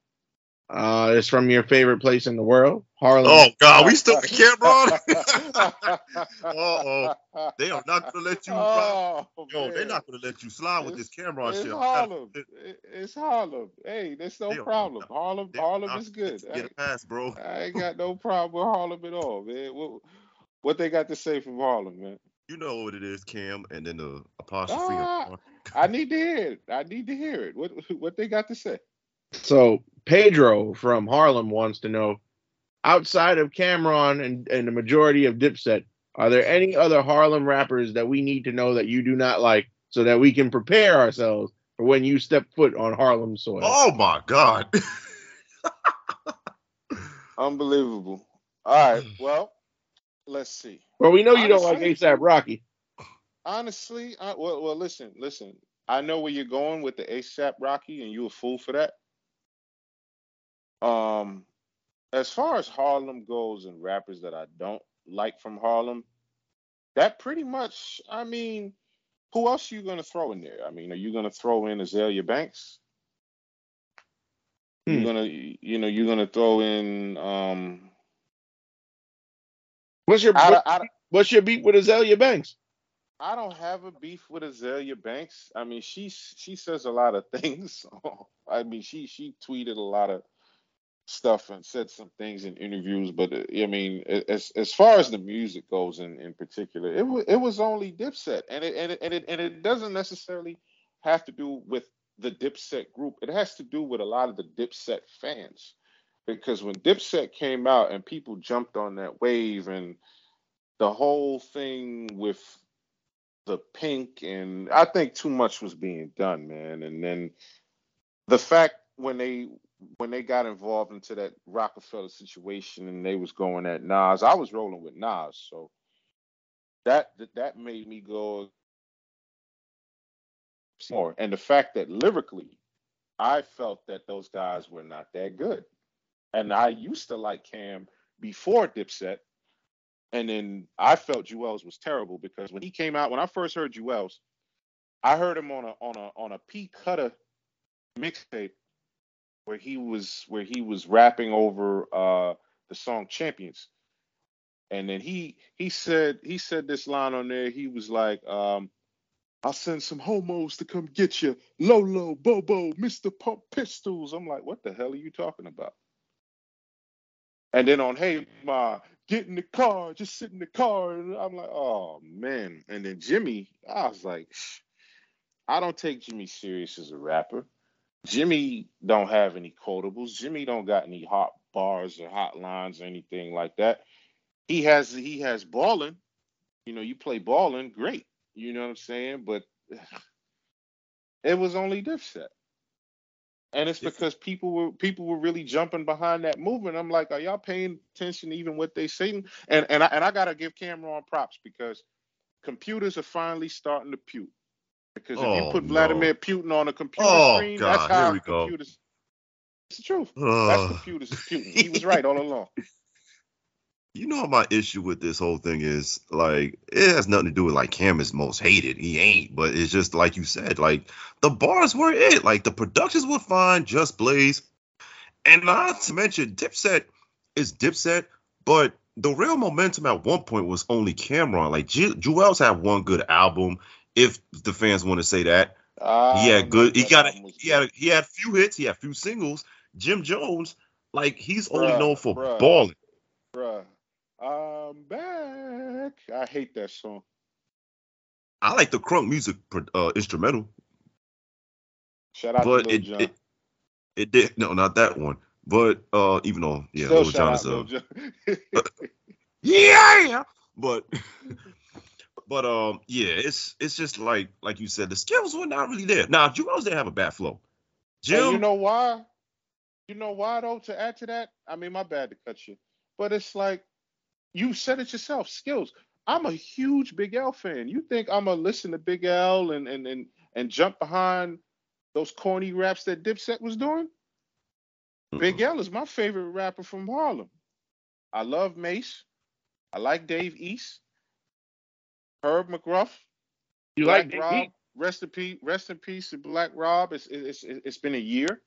Uh, it's from your favorite place in the world, Harlem. Oh God, we still got camera on. Uh-oh. They are not gonna let you. rock. Oh, Yo, they're not gonna let you slide with this camera on It's shit. Harlem. It- It's Harlem. Hey, there's no They problem. not- Harlem, They're Harlem is good. let I, Get a pass, bro. I ain't got no problem with Harlem at all, man. What, what they got to say from Harlem, man? You know what it is, Cam, and then the apostrophe. Ah. I need to hear it. I need to hear it. What what they got to say? So Pedro from Harlem wants to know, outside of Cam'ron and, and the majority of Dipset, are there any other Harlem rappers that we need to know that you do not like so that we can prepare ourselves for when you step foot on Harlem soil? Oh my God. Unbelievable. All right. Well, let's see. well, we know you don't like ASAP Rocky. Honestly, I, well, well, listen, listen. I know where you're going with the ASAP Rocky, and you a fool for that. Um, as far as Harlem goes and rappers that I don't like from Harlem, that pretty much. I mean, who else are you gonna throw in there? I mean, are you gonna throw in Azealia Banks? Hmm. You're gonna, you know, you're gonna throw in. Um, What's your I, what- I, what's your beef with Azealia Banks? I don't have a beef with Azealia Banks. I mean, she she says a lot of things. I mean, she she tweeted a lot of stuff and said some things in interviews. But uh, I mean, as as far as the music goes, in in particular, it was it was only Dipset, and it and it and it, and it doesn't necessarily have to do with the Dipset group. It has to do with a lot of the Dipset fans, because when Dipset came out and people jumped on that wave and the whole thing with the pink and I think too much was being done, man. And then the fact when they when they got involved into that Rockefeller situation and they was going at Nas, I was rolling with Nas, so that that, made me go more. And the fact that lyrically, I felt that those guys were not that good. And I used to like Cam before Dipset. And then I felt Juelz was terrible because when he came out, when I first heard Juelz, I heard him on a on a on a P Cutter mixtape where he was where he was rapping over uh the song Champions. And then he he said he said this line on there. He was like, um, I'll send some homos to come get you. Lolo, Bobo, Mr. Pump Pistols. I'm like, what the hell are you talking about? And then on Hey Ma, get in the car, just sit in the car. I'm like, oh man. And then Jimmy, I was like, I don't take Jimmy serious as a rapper. Jimmy don't have any quotables. Jimmy don't got any hot bars or hot lines or anything like that. He has he has balling. You know, you play balling, great. You know what I'm saying? But it was only Dipset. And it's because people were people were really jumping behind that movement. I'm like, are y'all paying attention to even what they saying? And and I, and I gotta give Cam'ron props because computers are finally starting to puke. Because if you Oh, put no. Vladimir Putin on a computer Oh, screen, God, that's how here we go. computers. It's the truth. That's Ugh. computers Putin. He was right all along. You know my issue with this whole thing is? Like, it has nothing to do with like Cam is most hated. He ain't, but it's just like you said, like the bars were it. Like the productions were fine, just Blaze. And not to mention Dipset is Dipset, but the real momentum at one point was only Cam'ron. Like Ju- Juelz had one good album, if the fans want to say that. I He had good. He got. A, he had. A, he had few hits. He had few singles. Jim Jones, like he's only known for bruh. balling. Bruh, I'm back. I hate that song. I like the crunk music uh, instrumental, Shout out but to Lil it, Jon. it it did no, not that one. But uh, even though yeah, Still Lil out is a Jon. yeah, but but um yeah, it's it's just like like you said, the skills were not really there. Now Juelz didn't have a bad flow. Jim, you know why? You know why though? To add to that, I mean, my bad to cut you, but it's like you said it yourself. Skills. I'm a huge Big L fan. You think I'm gonna listen to Big L and and and and jump behind those corny raps that Dipset was doing? Big L is my favorite rapper from Harlem. I love Mase. I like Dave East. Herb McGruff. You Black like Rob. Rest in peace. Rest in peace to Black Rob. It's it's it's, it's been a year.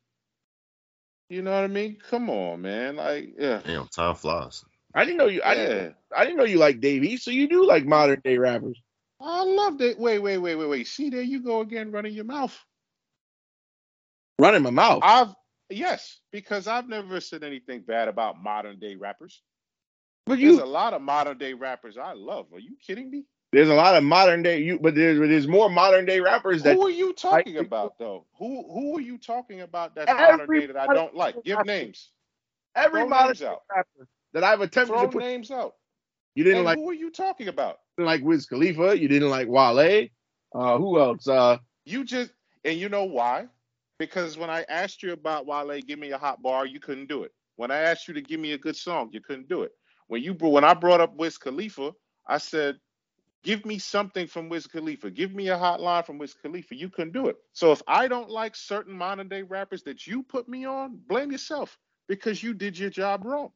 You know what I mean? Come on, man. Like, yeah. damn, time flies. I didn't know you. I yeah. didn't. I didn't know you like Dave East. So you do like modern day rappers. I love that. Wait, wait, wait, wait, wait. See, there you go again, running your mouth. Running my mouth. I've yes, because I've never said anything bad about modern day rappers. But There's a lot of modern day rappers I love. Are you kidding me? There's a lot of modern day. You, but there's there's more modern day rappers that Who are you talking like- about though? Who who are you talking about that's modern day that I don't like? Give names. every Throw modern names day out. rapper that I've attempted Throw to put. names out. You didn't And like who are you talking about? didn't like Wiz Khalifa. You didn't like Wale. Uh, who else? Uh, You just and you know why? Because when I asked you about Wale, give me a hot bar, you couldn't do it. When I asked you to give me a good song, you couldn't do it. When you when I brought up Wiz Khalifa, I said, give me something from Wiz Khalifa. Give me a hotline from Wiz Khalifa. You couldn't do it. So if I don't like certain modern day rappers that you put me on, blame yourself because you did your job wrong.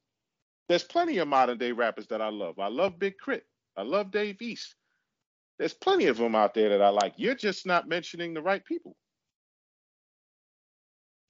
There's plenty of modern day rappers that I love. I love Big Crit. I love Dave East. There's plenty of them out there that I like. You're just not mentioning the right people.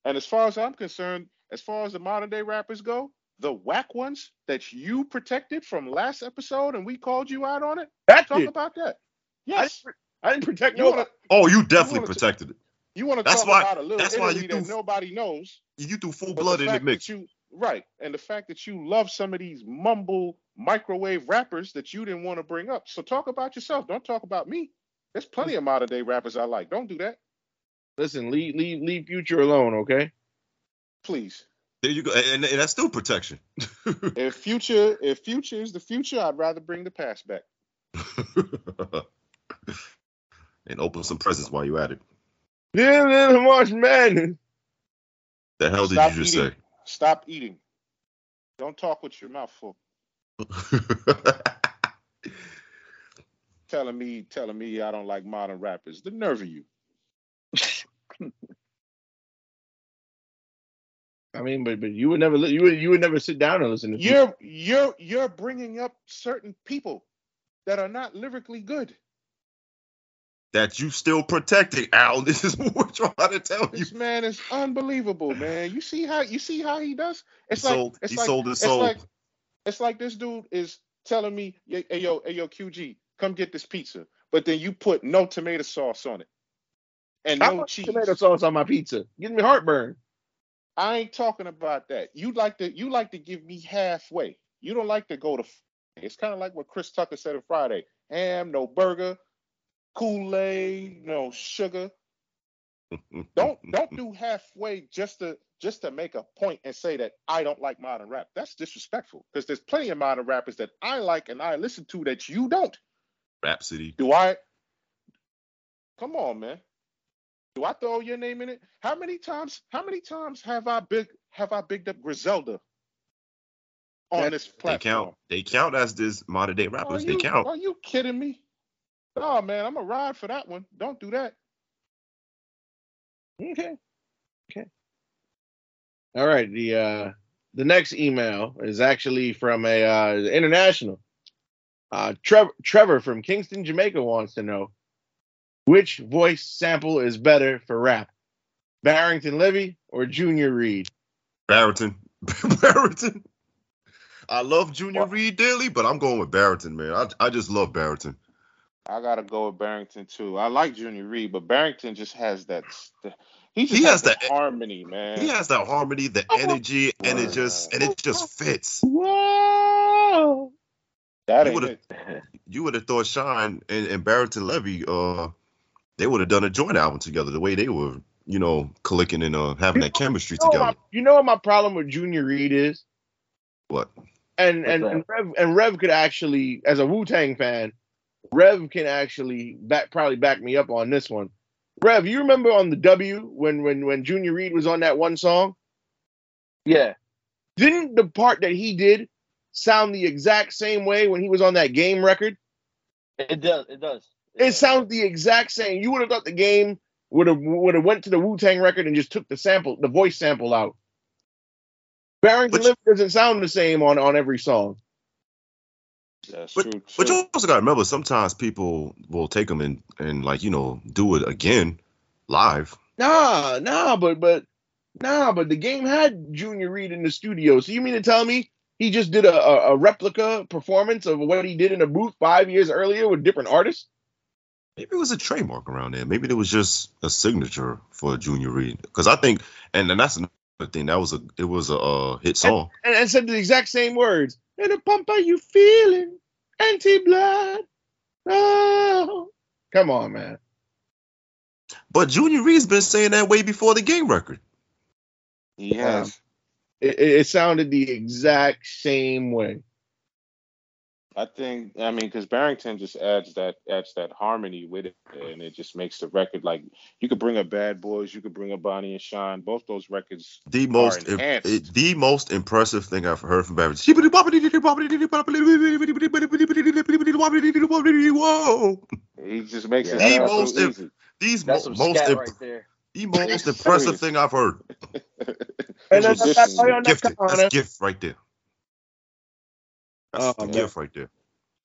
And as far as I'm concerned, as far as the modern day rappers go, the whack ones that you protected from last episode and we called you out on it, that talk did. about that. I Yes. didn't, I didn't protect You no. want to Oh, you definitely wanna t- protected it. you want to talk why- about a little that's why you Italy that nobody knows. You threw full blood the in the mix. you right, and the fact that you love some of these mumble microwave rappers that you didn't want to bring up. So talk about yourself. Don't talk about me. There's plenty of modern day rappers I like. Don't do that, Listen, leave leave leave Future alone, okay? please. There you go, and, and that's still protection. If future, if future is the future, I'd rather bring the past back. and open some presents while you're at it. Yeah, little March Madness. The hell did Stop you just eating. Stop eating. Don't talk with your mouth full. Telling me, telling me I don't like modern rappers. The nerve of you. I mean, but but you would never you would you would never sit down and listen to You're you're you're bringing up certain people that are not lyrically good. that you still protecting, Al. This is what we're trying to tell you. This man is unbelievable, man. You see how you see how he does? It's he like sold, it's he like sold his it's soul. like it's like this dude is telling me, hey hey, yo, hey yo, QG, come get this pizza, but then you put no tomato sauce on it and I no want cheese. tomato sauce on my pizza. Gives me heartburn. I ain't talking about that. You like to you like to give me halfway. You don't like to go to. It's kind of like what Chris Tucker said on Friday: ham, no burger, Kool Aid, no sugar. Don't don't do halfway just to just to make a point and say that I don't like modern rap. That's disrespectful because there's plenty of modern rappers that I like and I listen to that you don't. Rhapsody. Do I? Come on, man. Do I throw your name in it? How many times? How many times have I big have I bigged up Griselda on That- this They count. They count as this modern day rappers. you, They count. Are you kidding me? Oh man, I'm a ride for that one. Don't do that. Okay. Okay. All right. The uh the next email is actually from a uh international. Uh Trevor Trevor from Kingston, Jamaica wants to know which voice sample is better for rap? Barrington Levy or Junior Reid? Barrington. Barrington. I love Junior Well- Reid dearly, but I'm going with Barrington, man. I, I just love Barrington. I gotta go with Barrington too. I like Junior Reid, but Barrington just has that. st- He just He has, has that that- harmony, man. He has that harmony, the energy, and it just and it just fits. Whoa. that he ain't would've- it. You would have thought Shyne and, and Barrington Levy, uh, they would have done a joint album together. The way they were, you know, clicking and uh, having that chemistry You know, together. my, you know what my problem with Junior Reid is? What? and What's and, that? and Rev and Rev could actually, as a Wu Tang fan, Rev can actually back probably back me up on this one. Rev, you remember on the W when when when Junior Reid was on that one song? Yeah. Didn't the part that he did sound the exact same way when he was on that game record? It does. It does. It sounds the exact same. You would have thought the game would have would have went to the Wu Tang record and just took the sample, the voice sample out. Barrington But- doesn't sound the same on on every song. That's But, true. but you also got to remember, sometimes people will take them and and like you know do it again live. Nah, nah, but but nah, but the game had Junior Reid in the studio. So you mean to tell me he just did a, a, a replica performance of what he did in a booth five years earlier with different artists? Maybe it was a trademark around there. Maybe it was just a signature for Junior Reid. Because I think, and then that's another thing. That was a it was a uh, hit song. And, and said the exact same words. And a pump are you feeling? Anti blood. Oh. Come on, man. But Junior Reid's been saying that way before the game record. he has. It, it, it sounded the exact same way. I think. I mean, because Barrington just adds that adds that harmony with it, and it just makes the record like you could bring up Bad Boys, you could bring up Bonnie and Shyne. Both those records. The most im- enhanced. it- the most impressive thing I've heard from Barrington. Whoa! He just makes it Yeah, sound the most so im- easy. These That's mo- most imp- right there. the most impressive thing I've heard. And It's that's, that's, tradition. that's, Gifted. That's gift right there. That's Oh, the gift right there.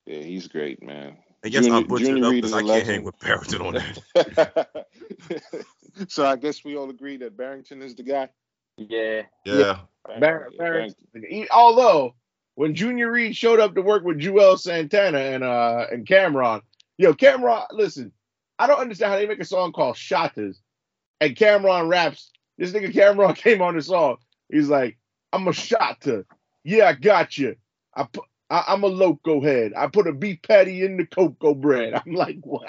Yeah, he's great, man. And yes, I Junior- butchered Junior it up because is I a can't hang with Barrington on that. so I guess we all agree that Barrington is the guy. Yeah. Yeah. Bar- Yeah, Barrington. He- although when Junior Reid showed up to work with Juelz Santana and uh and Cam'ron, yo, Cam'ron, listen, I don't understand how they make a song called Shotters and Cam'ron raps. This nigga Cam'ron came on the song. He's like, I'm a shotter. Yeah, I got you. I put. I, I'm a loco head. I put a beef patty in the cocoa bread. I'm like, what?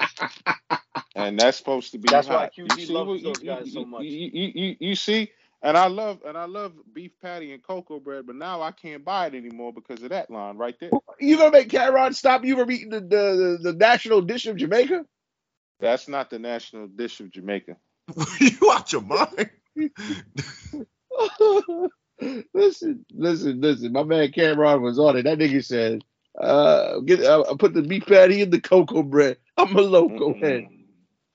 and that's supposed to be. That's why hot. QT You see loves what- those you- guys you- so much. You, you, you, you see, and I love and I love beef patty and cocoa bread, but now I can't buy it anymore because of that line right there. You gonna make Cam'ron stop you from eating the, the, the, the national dish of Jamaica? That's not the national dish of Jamaica. you out your mind? listen, listen, listen. My man Cam'ron was on it. That nigga said, uh, get uh, put the beef patty in the cocoa bread. I'm a loco head. Mm-mm.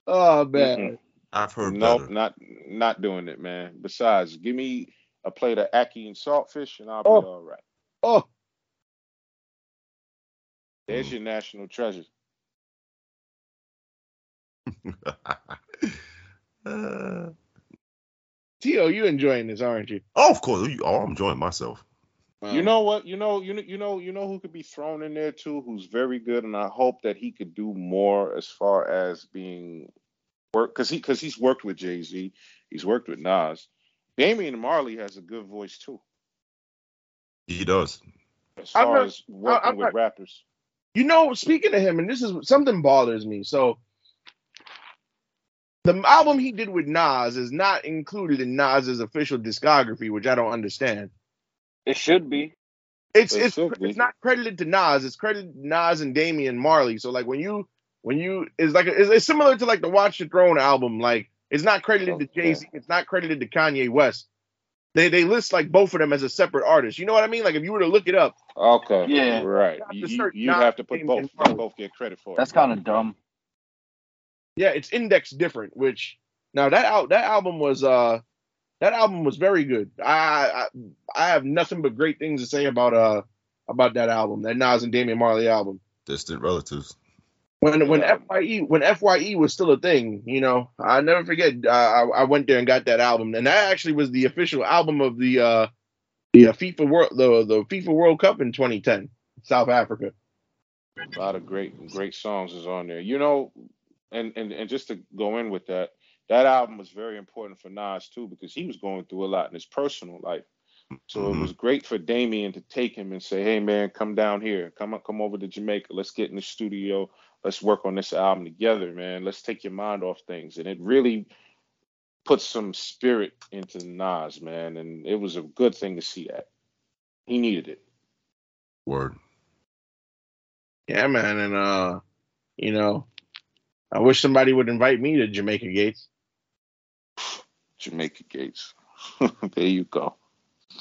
Oh man. Mm-mm. I've heard Nope, better. not not doing it, man. Besides, give me a plate of ackee and saltfish, and I'll Oh. be all right. Oh, There's your national treasure. Uh, Tio, you enjoying this, aren't you? oh, of course. You- Oh, I'm enjoying myself. You know what? You know, you know, you know, you know who could be thrown in there too, who's very good, and I hope that he could do more as far as being work because he because he's worked with Jay Z, he's worked with Nas. Damian Marley has a good voice too, He does. as far not- as working I'm with rappers. You know, speaking of him, and this is something bothers me. So, the album he did with Nas is not included in Nas's official discography, which I don't understand. It should be. It's It it's should be. it's not credited to Nas. It's credited to Nas and Damian Marley. So like when you when you it's like it's, it's similar to like the Watch the Throne album. Like It's not credited to Jay Z. It's not credited to Kanye West. They they list like both of them as a separate artist. You know what I mean? Like if you were to look it up, Okay. Yeah. Right. You have You, to you, search you Nas have to put and- both. Marley. both get credit for it. That's kind of dumb. Yeah, it's indexed different. Which now that out that album was uh that album was very good. I, I I have nothing but great things to say about uh about that album, that Nas and Damian Marley album. Distant relatives. When when Fye when Fye was still a thing, you know, I never forget. Uh, I I went there and got that album, and that actually was the official album of the uh the uh, FIFA World the the FIFA World Cup in 2010, South Africa. A lot of great great songs is on there. You know, and and and just to go in with that, that album was very important for Nas too because he was going through a lot in his personal life. So Mhm. it was great for Damian to take him and say, "Hey man, come down here, come up, come over to Jamaica. Let's get in the studio. Let's work on this album together, man. Let's take your mind off things." And it really put some spirit into Nas, man, and it was a good thing to see that. He needed it. Word. Yeah, man, and uh, you know, I wish somebody would invite me to Jamaica Gates. Jamaica Gates. there you go.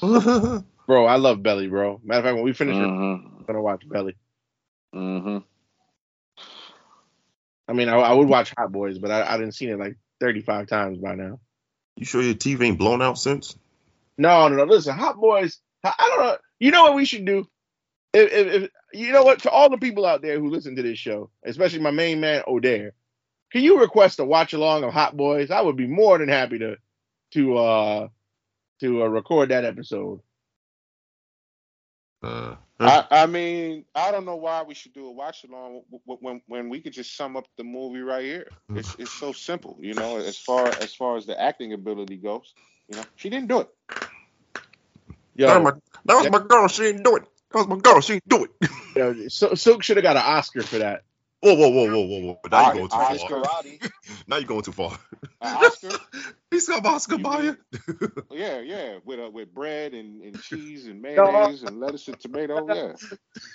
Bro, I love Belly, bro. Matter of fact, when we finish, Mhm. I'm gonna watch Belly. Mm-hmm. I mean, I, I would watch Hot Boyz, but I, I didn't seen it like 35 times by now. you sure your TV ain't blown out since? No, no, no. Listen, Hot Boyz. I I don't know. You know what we should do? If, if, if you know what, to all the people out there who listen to this show, especially my main man O'Dare, can you request a watch along of Hot Boyz? I would be more than happy to to uh to uh, record that episode. Uh, I, I mean, I don't know why we should do a watch along when, when when we could just sum up the movie right here. It's it's so simple, you know. As far as far as the acting ability goes, you know, she didn't do it. Yo, that was, my, that was my girl. She didn't do it. That was my girl. She didn't do it. yo, Silkk should have got an Oscar for that. Whoa, whoa, whoa, whoa, whoa, whoa. Now you're going too Oscar. far. Karate. Now you're going too far. An Oscar, He's got Oscar You Mayer. yeah, yeah, with uh, with bread and, and cheese and mayonnaise and lettuce and tomato, yeah.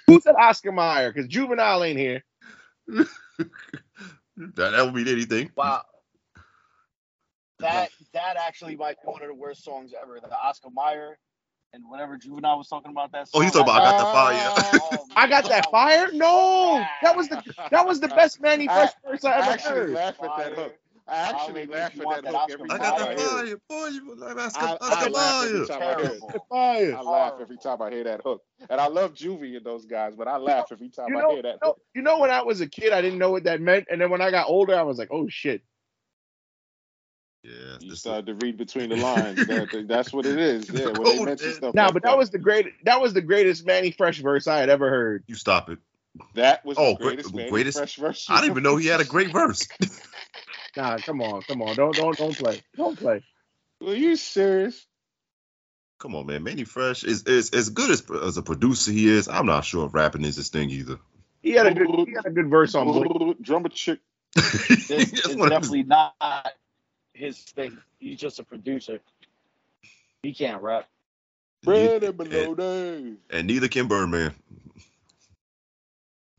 Who said Oscar Mayer? Because Juvenile ain't here. that, that would mean anything. Wow. That that actually might be one of the worst songs ever. The Oscar Mayer and whatever Juvenile was talking about that. Oh, song, Oh, Song. you talking about I Got the Fire. Oh, oh I got that oh, fire. No, that was the that was the best Mannie I- Fresh verse I I ever actually heard. laugh at that hook. I actually Fire. laugh You at that that hook Oscar every I time got I the hear fire. it. Boy, you like Oscar, I, I Oscar laugh every Mayer. time I hear it. Fire. I laugh every time I hear that hook. And I love Juvie and those guys, but I laugh every time You I know, hear you that know, hook. you know, when I was a kid, I didn't know what that meant, and then when I got older, I was like, "Oh shit!" Yeah, You this started to read between the lines. That- that's what it is. Yeah, when they oh, mention man. stuff Now, like but that was the great. That was the greatest Mannie Fresh verse I had ever heard. you stop it. that was Oh, the great- greatest, Mannie greatest- Fresh verse. I didn't even know he had a great verse. Nah, come on, come on, don't don't don't play, don't play. Are you serious? Come on, man. Mannie Fresh is is as good as as a producer he is. I'm not sure if rapping is his thing either. He had a good, he had a good verse on Blink. Drummer chick. This That's is one of his- definitely not his thing. He's just a producer. He can't rap. Bread and bologna. and neither can Birdman.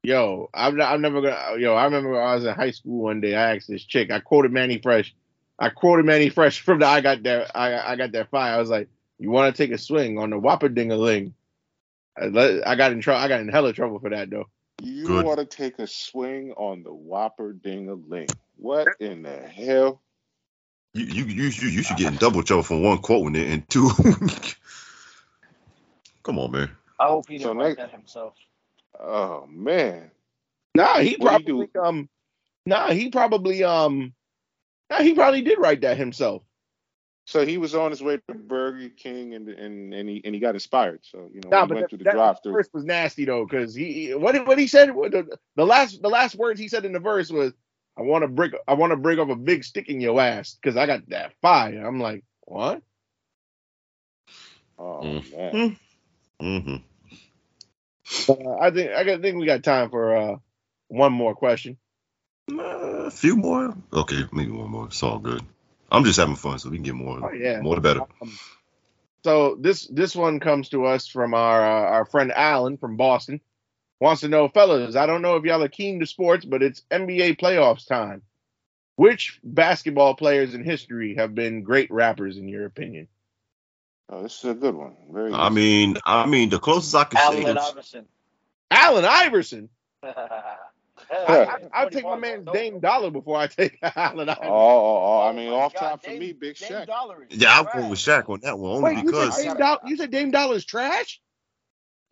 Yo, I'm not, I'm never gonna. Yo, I remember when I was in high school one day. I asked this chick. I quoted Mannie Fresh. I quoted Mannie Fresh from the I got that I I got that fire. I was like, "You want to take a swing on the Whopper Ding a Ling?" I, I got in trouble. I got in hella trouble for that though. You want to take a swing on the Whopper Ding a Ling. What in the hell? You you you you, you should get in double trouble for one quoting it and two. Come on, man. I hope he So didn't write Nate- that himself. Oh man. Nah, he What'd he probably um. Nah, he probably um. Nah, he probably did write that himself. So he was on his way to Burger King and and and he and he got inspired. So you know Nah, he but went that, through the that drive through. verse was nasty though, because he he- what what he said what the, the last the last words he said in the verse was, "I want to break I want to break off a big stick in your ass because I got that fire." I'm like, what? Oh Mm. man. hmm Uh, I think I think we got time for uh one more question. a few more. Okay, maybe one more. It's all good. I'm just having fun, so we can get more. Oh yeah. More the better. Um, so this this one comes to us from our uh, our friend Alan from Boston. Wants to know, fellas. I don't know if y'all are keen to sports, but it's NBA playoffs time. Which basketball players in history have been great rappers in your opinion? Oh, this is a good one. Very. I easy. mean, I mean, the closest I can say Allen is Iverson. Allen Iverson. Yeah. I, I'll take my man Dame Dolla before I take Allen Oh, Iverson. oh, oh, I Oh mean, my off God, top for Dame- me, Big Dame Shaq. Dolla is yeah, I'm trash. going with Shaq on that one only Wait, you because said Dame Dolla? You said Dame Dolla's trash?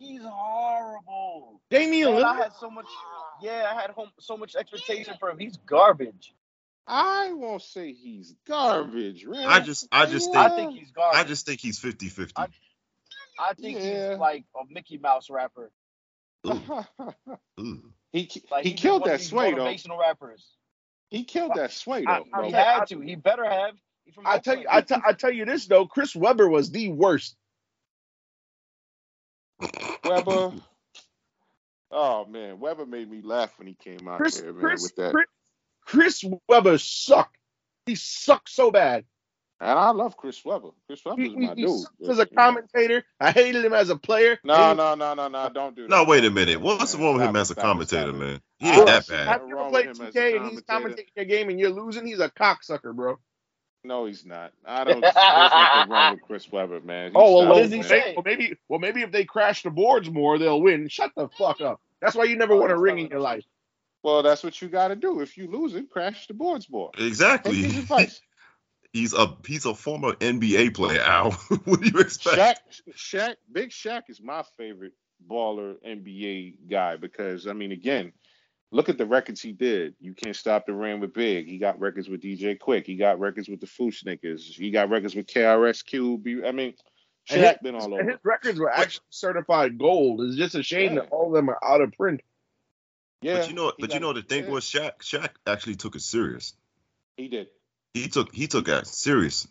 He's horrible. Damian Man, I had so much. Yeah, I had home, so much expectation for him. He's garbage. I won't say he's garbage, man. I just, I just I think, think he's garbage. I just think he's 50-50. I- I think Yeah. he's like a Mickey Mouse rapper. Ooh. he Like he he's killed that these sway though. motivational rappers. He killed that sway though. I- He bro. had to. He better have. I tell you, Oakland. I, t- I tell you this though, Chris Webber was the worst. Webber. Oh man, Webber made me laugh when he came out Chris, there, man, Chris, with that. Chris, Chris Webber sucked. He sucked so bad. And I love Chris Webber. Chris He, Webber's he, my he dude. sucked as a commentator. I hated him as a player. No, And no, no, no, no, don't do that. No, wait a minute. What's Man, wrong with him as a commentator, man? He ain't that see bad. Have you ever wrong played with him as a 2K and he's commentator. commentating your game and you're losing? He's a cocksucker, bro. No, he's not. I don't. There's nothing wrong with Chris Webber, man. He Oh well, What does he man. say? maybe, well, maybe, well, maybe if they crash the boards more, they'll win. Shut the fuck up. That's why you never Oh, won a ring in your what life. Well, that's what you got to do. If you lose it, crash the boards more. Take Exactly. his advice. He's a he's a former NBA player, Al. what do you expect? Shaq, Shaq, Big Shaq is my favorite baller NBA guy because I mean, again, look at the records he did. You can't stop the rain with Big. He got records with DJ Quik. He got records with the Fu-Schnickens. He got records with KRS Cube. I mean, And Shaq his- been all over. his records were actually certified gold. It's just a shame that all of them are out of print. Yeah, but you know, he but got- you know the thing yeah, was Shaq. Shaq actually took it serious. he did. He took he took that serious.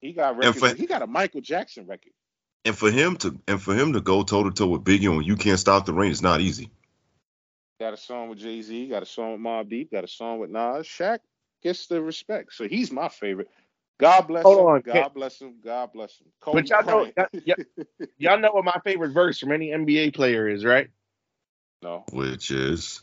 He got records. for- he got a Michael Jackson record. And for him to and for him to go toe to toe with Biggie on "You Can't Stop the Rain" is not easy. Got a song with Jay Z. Got a song with Mobb Deep. Got a song with Nas. Shaq gets the respect, so he's my favorite. God bless Hold him. on, God can't- bless him. God bless him. Kobe But y'all know, Bryant. y'all, y'all- y'all know what my favorite verse from any NBA player is, right? no. Which is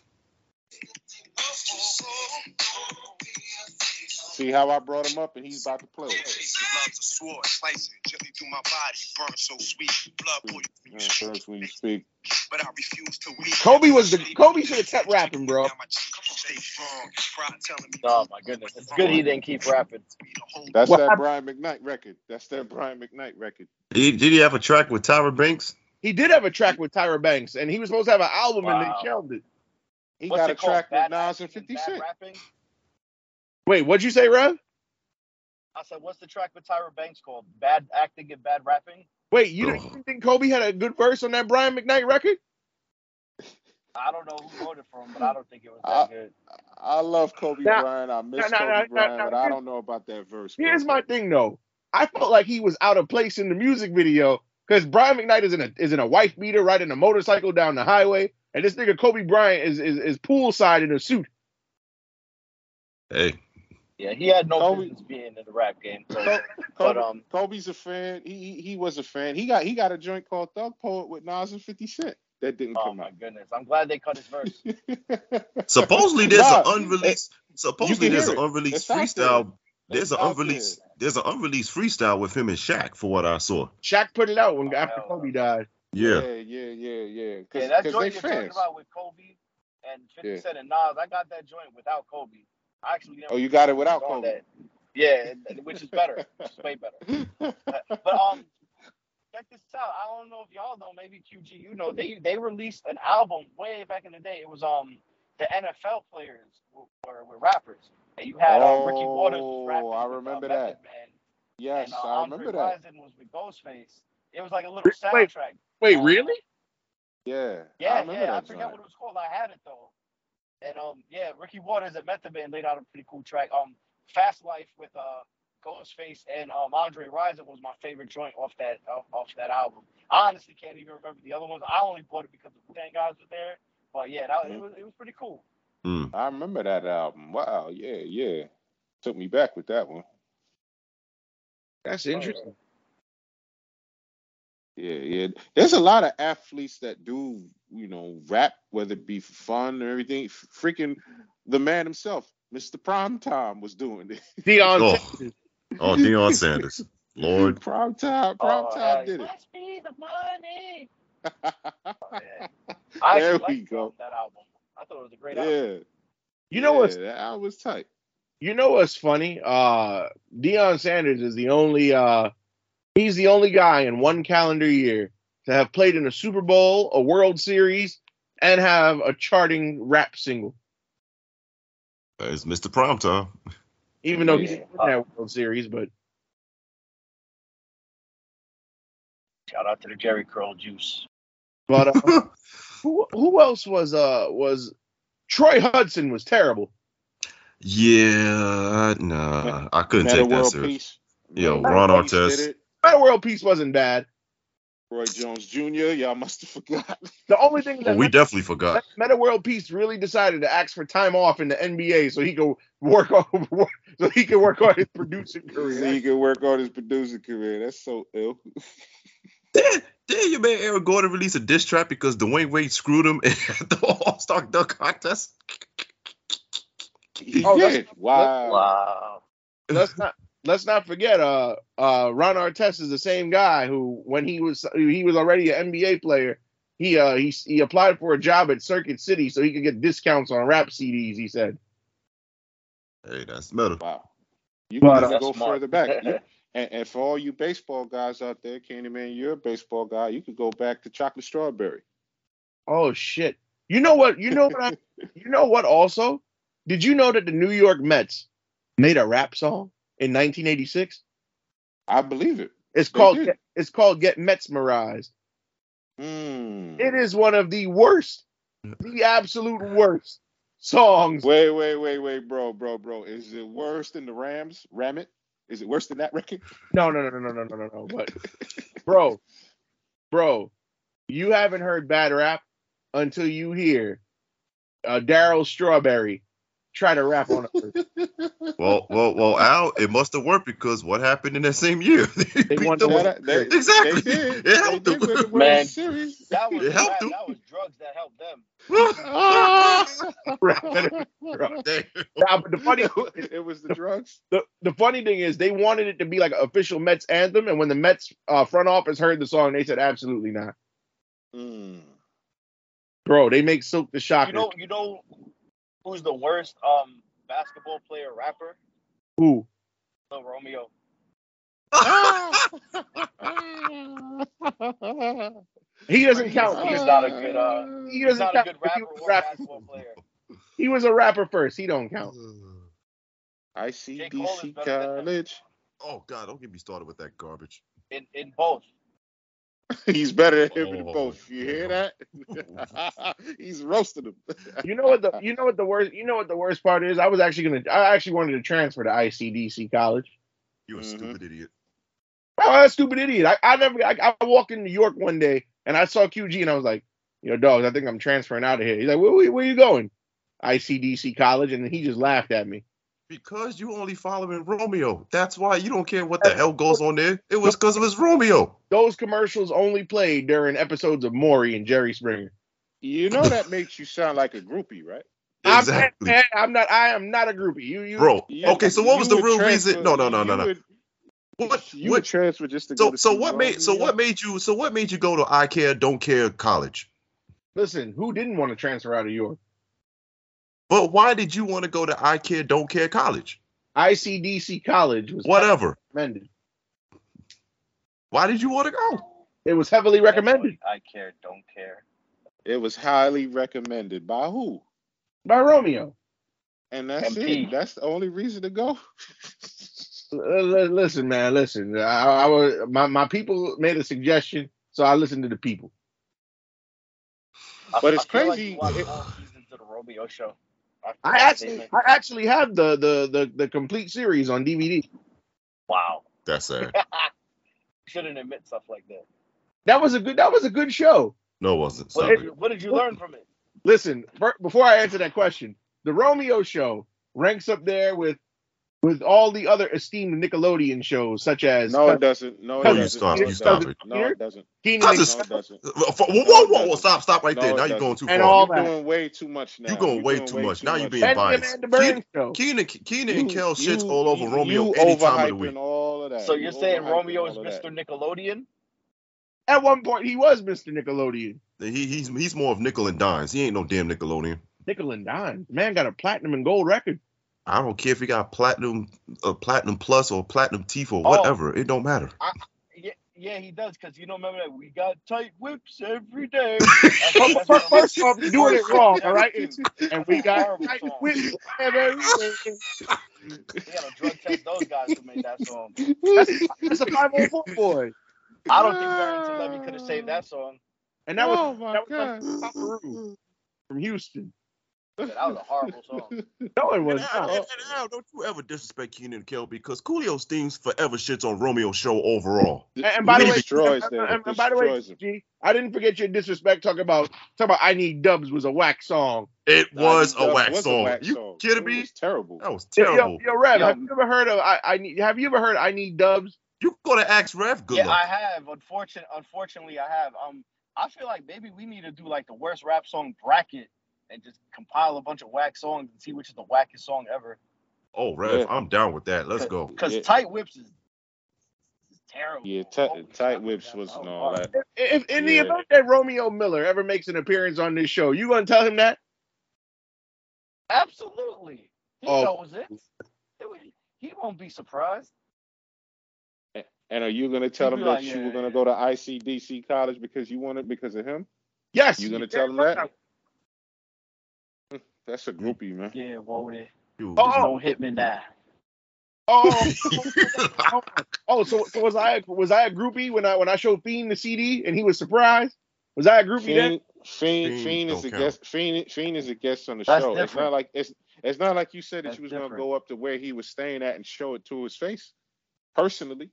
See how I brought him up, and he's about to play. it. Loves a sword, slicing gently through my body, burn so sweet, blood boils when you speak, when you speak. but I refuse to weep. Kobe was the Kobe should have kept rapping, bro. Down my cheek, stay strong, pride telling me Oh my goodness, it's good he didn't keep rapping. That's What that happened- Brian McKnight record. That's that Brian McKnight record. he, did he have a track with Tyra Banks? He did have a track with Tyra Banks, and he was supposed to have an album, and they shelved it. He What's got a called? track with Bad Nas and 50 bad Cent. rapping? Wait, what'd you say, Rev? I said, what's the track with Tyra Banks called? Bad acting and bad rapping? Wait, you didn't, you think Kobe had a good verse on that Brian McKnight record? I don't know who wrote it for him, but I don't think it was that Uh, good. I love Kobe Now- Bryant. I miss now- now- Kobe now- Bryant, now- but I don't know about that verse. bro. Here's my thing, though. I felt like he was out of place in the music video because Brian McKnight is in a is in a wife beater riding a motorcycle down the highway, and this nigga Kobe Bryant is is, is poolside in a suit. Hey, Yeah, he had no Kobe- business being in the rap game. So, Kobe, but um, Kobe's a fan. He, he he was a fan. He got he got a joint called Thug Poet with Nas and 50 Cent that didn't oh come my goodness, I'm glad they cut his verse. supposedly there's Nah, an unreleased. Supposedly there's an unreleased freestyle. There's an unreleased. there. There's an unreleased freestyle with him and Shaq, for what I saw. Shaq put it out when Oh, after Kobe died. Yeah. yeah, yeah, yeah, yeah. Yeah, Cause, that 'cause joint you're talking about with Kobe and 50 Yeah. Cent and Nas, I got that joint without Kobe. I actually never Oh, you got it without on Kobe. that. Yeah, which is better. Which is way better. But um, check this out. I don't know if y'all know. Maybe QG, you know, they they released an album way back in the day. It was um the NFL players were, were rappers, and you had uh, Ricky Watters was Oh, rapping I with, uh, remember that. Man, yes, and uh, I Andre remember that. Rison was with Ghostface. It was like a little soundtrack. Wait, Uh, really? Yeah, Yeah, I remember yeah, I that forgot what it was called. I had it though. And um, yeah, Ricky Watters and Method Man laid out a pretty cool track. Um, Fast Life with uh Ghostface and um Andre Rison was my favorite joint off that off, off that album. I honestly can't even remember the other ones. I only bought it because the Wu guys were there. But yeah, that, it was it was pretty cool. Mm. I remember that album. Wow, yeah, yeah. Took me back with that one. That's interesting. Yeah, yeah. There's a lot of athletes that do, you know, rap, whether it be for fun or everything. Freaking the man himself, Mr. Primetime was doing it. Deion Oh. Sanders. Oh, Deion Sanders. Lord. Primetime, Oh, Primetime hey, did Pass me the money. it. I there we go. that album. I thought it was a great album. Yeah. You know yeah, what's that album was tight. you know what's funny? Uh Deion Sanders is the only uh he's the only guy in one calendar year to have played in a Super Bowl, a World Series, and have a charting rap single. It's Mr. Primetime. Even though he's Yeah. didn't win that World Series, but Shout out to the Jheri Curl Juice. but uh, who who else was uh was Troy Hudson was terrible. Yeah, nah. I couldn't Meta take that World serious. Peace. Yo, Metta Ron World Peace Artest. did World Peace wasn't bad. Roy Jones Jr. Y'all must have forgot. The only thing Well, that we definitely forgot. Metta World Peace really decided to ask for time off in the NBA so he could work on so he could work on his producing career. so he career. can work on his producing career. That's so ill. Did, did your man Aaron Gordon release a diss track because Dwyane Wade screwed him at the All Star Dunk Contest? He Oh, did. Wow. Wow. Let's not let's not forget uh uh Ron Artest is the same guy who when he was he was already an NBA player. He uh he he applied for a job at Circuit City so he could get discounts on rap CDs. He said, Hey, that's metal. Wow. You But, can uh, go smart. further back. You- and, and for all you baseball guys out there, Candyman, you're a baseball guy. You could go back to Chocolate Strawberry. "Oh shit! You know what? You know what? I, you know what? Also, did you know that the New York Mets made a rap song in 1986? I believe it. It's they called get, it's called Get Metsmerized. Mm. It is one of the worst, the absolute worst songs. Wait, wait, wait, wait, bro, bro, bro. Is it worse than the Rams? Ram it? Is it worse than that record? No, no, no, no, no, no, no, no. But bro, bro, you haven't heard bad rap until you hear uh, Darryl Strawberry try to rap on it. Well, well, well, Al, it must have worked because what happened in that same year? They They won the with- World They- they- Exactly. They did. It helped did them. win the Man. Series. That was It helped that, them. that was drugs that helped them. Rapping. Nah, but the funny it was the drugs. the, the funny thing is they wanted it to be like an official Mets anthem, and when the Mets uh, front office heard the song, they said absolutely not. Mm. Bro, they make Silkk the Shocker. You know, you know who's the worst um basketball player rapper? Who? Lil Romeo. He doesn't count. he's not a good, uh, he He's doesn't not a count. good He rapper was a rapper. basketball player. He was a rapper first. He don't count. J. Cole is ICDC better than him. college. Oh God, don't get me started with that garbage. In in both. He's better than him in Oh, both. You hear that? He's roasting him. You know what the you know what the worst you know what the worst part is? I was actually gonna I actually wanted to transfer to ICDC college. You're a Mhm. stupid idiot. Oh, that stupid idiot! I, I never I, I walked in New York one day and I saw QG and I was like, you know, dogs, I think I'm transferring out of here. He's like, where, where, where you going? ICDC college, and he just laughed at me. Because you only following Romeo. That's why you don't care what the hell goes on there. It was because it was Romeo. Those commercials only played during episodes of Maury and Jerry Springer. You know that makes you sound like a groupie, right? Exactly. I'm, I'm not. I am not a groupie. You, you, Bro, You- okay, so what was the real transfer- reason? No, no, no, no, no. would- What, You would what, transfer just to go so so what made so what made you so what made you go to I care don't care college? Listen, who didn't want to transfer out of York? But why did you want to go to I care don't care college? ICDC college was Whatever. recommended. Why did you want to go? It was heavily recommended I care, don't care. It was highly recommended by who? by Romeo. And that's MP. it. That's the only reason to go. Uh, l- l- Listen, man, listen. I, I was my, my people made a suggestion, so I listened to the people. I- But it's I feel like crazy- you it- all seasons of the Romeo show. After I actually, statement. I actually have the the the, the complete series on DVD. Wow. That's sad. Shouldn't admit stuff like that. That was a good. That was a good show. No, it wasn't. What did, you, what did you learn from it? Listen, before I answer that question, the Romeo show ranks up there with with all the other esteemed Nickelodeon shows, such as No, it doesn't. No, it No, you doesn't. stop, No, you stop it. No, it doesn't. Keenan I just- No, it doesn't. Whoa, whoa, whoa, whoa, stop, stop right No, there. Now you're going too And far. all You're that. doing way too much now. You're going You're way doing too way much. too Now you much. being biased. Amanda Keenan, Keenan and You- Kel shits all over you- Romeo you any time of the week. all of that. So You you're saying Romeo is all of that. Mr. Nickelodeon? At one point, he was Mr. Nickelodeon. He, he's he's more of nickel and dimes. He ain't no damn Nickelodeon. Nickel and dime. Man got a platinum and gold record. I don't care if he got platinum, uh, platinum plus or platinum teeth or Oh. whatever. It don't matter. Yeah, yeah, he does. Cause you don't remember that we got tight whips every day. First, first, first off, you're doing it wrong, all right? That's And we got horrible right song. with everything. They gotta drug test those guys to make that song. That's, that's a 504 boy. I don't think Barrington Levy could have saved that song. And that was oh my that was god. like Papa from Houston. That was a horrible song. No, it And, was Al, and- and Al, don't you ever disrespect Keenan and Kel because Coolio's themes forever shits on Romeo's show overall. And, and by the way, destroys and, them. and- and by the way, Destroys them. G, I didn't forget your disrespect talking about talking about I Need Dubs was a whack song. It Nah, was a whack was song. whack you song. kidding It me? was terrible. That was Yo, terrible. yo, Rev, Yo. have you ever heard of I, I need have you ever heard I Need Dubs? You gonna ask Rev? Good yeah, luck. I have. Unfortunately, unfortunately, I have. Um, I feel like maybe we need to do like the worst rap song bracket and just compile a bunch of whack songs and see which is the wackest song ever. oh, Rev, Yeah. I'm down with that. Let's go. Because Yeah. Tight Whips is, is terrible. Yeah, Oh, Ti- shit, I tight whips was song. and all that. If in the event that Romeo Miller ever makes an appearance on this show, you gonna tell him that? Absolutely. He Oh. knows it. It He won't be surprised. And are you gonna tell him be that like, you yeah, were gonna yeah. go to ICDC college because you wanted because of him? Yes. You gonna tell him that? Now. That's a groupie, man. Yeah, Wody. Dude, Oh, There's no hitman now. Oh, oh, oh, so so was I was I a groupie when I when I showed Fiend the CD and he was surprised? Was I a groupie then? Fiend, Fiend, Fiend Fiend is a count. guest. Fiend, Fiend is a guest on the That's show. It's not like it's it's not like you said that That's you was gonna go up to where he was staying at and show it to his face. Personally,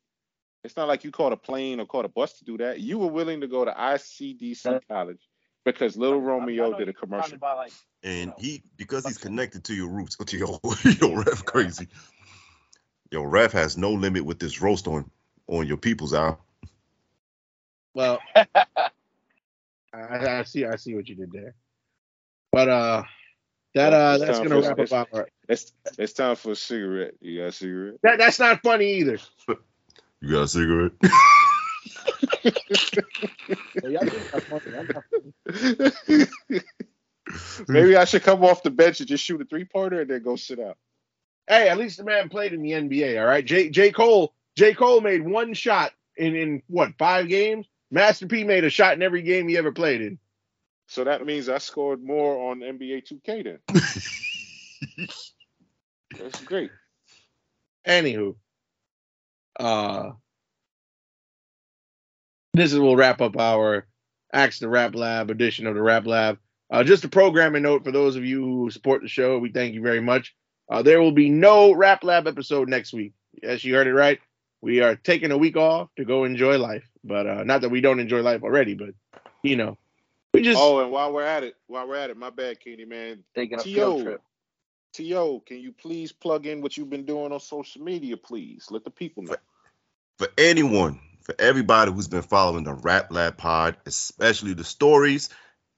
it's not like you caught a plane or caught a bus to do that. You were willing to go to ICDC That- college because Little I- I Romeo did a commercial. By like, and know, he because he's connected to your roots. To your yo, Rev crazy. Yo, Rev has no limit with this roast on on your people's out. Well, I, I see I see what you did there. But uh that uh It's that's gonna for- wrap it's- up our It's it's time for a cigarette. You got a cigarette? that, that's not funny either. You got a cigarette? Y'all think that's funny. I'm not- Maybe I should come off the bench and just shoot a three pointer and then go sit out. Hey, at least the man played in the NBA, all right? J J. Cole, J. Cole made one shot in, in what, five games? Master P made a shot in every game he ever played in. So that means I scored more on NBA 2K then. That's great. Anywho, uh, this is will wrap up our Axe the Rap Lab edition of the Rap Lab. Uh, just a programming note for those of you who support the show, we thank you very much. Uh, there will be no Rap Lab episode next week. Yes, you heard it right. We are taking a week off to go enjoy life, but uh, not that we don't enjoy life already, but you know, we just Oh, and while we're at it, while we're at it, my bad, Kenny man. taking a T.O. field trip. T.O., can you please plug in what you've been doing on social media, please? Let the people know. for anyone, for everybody who's been following the Rap Lab Pod, especially the stories.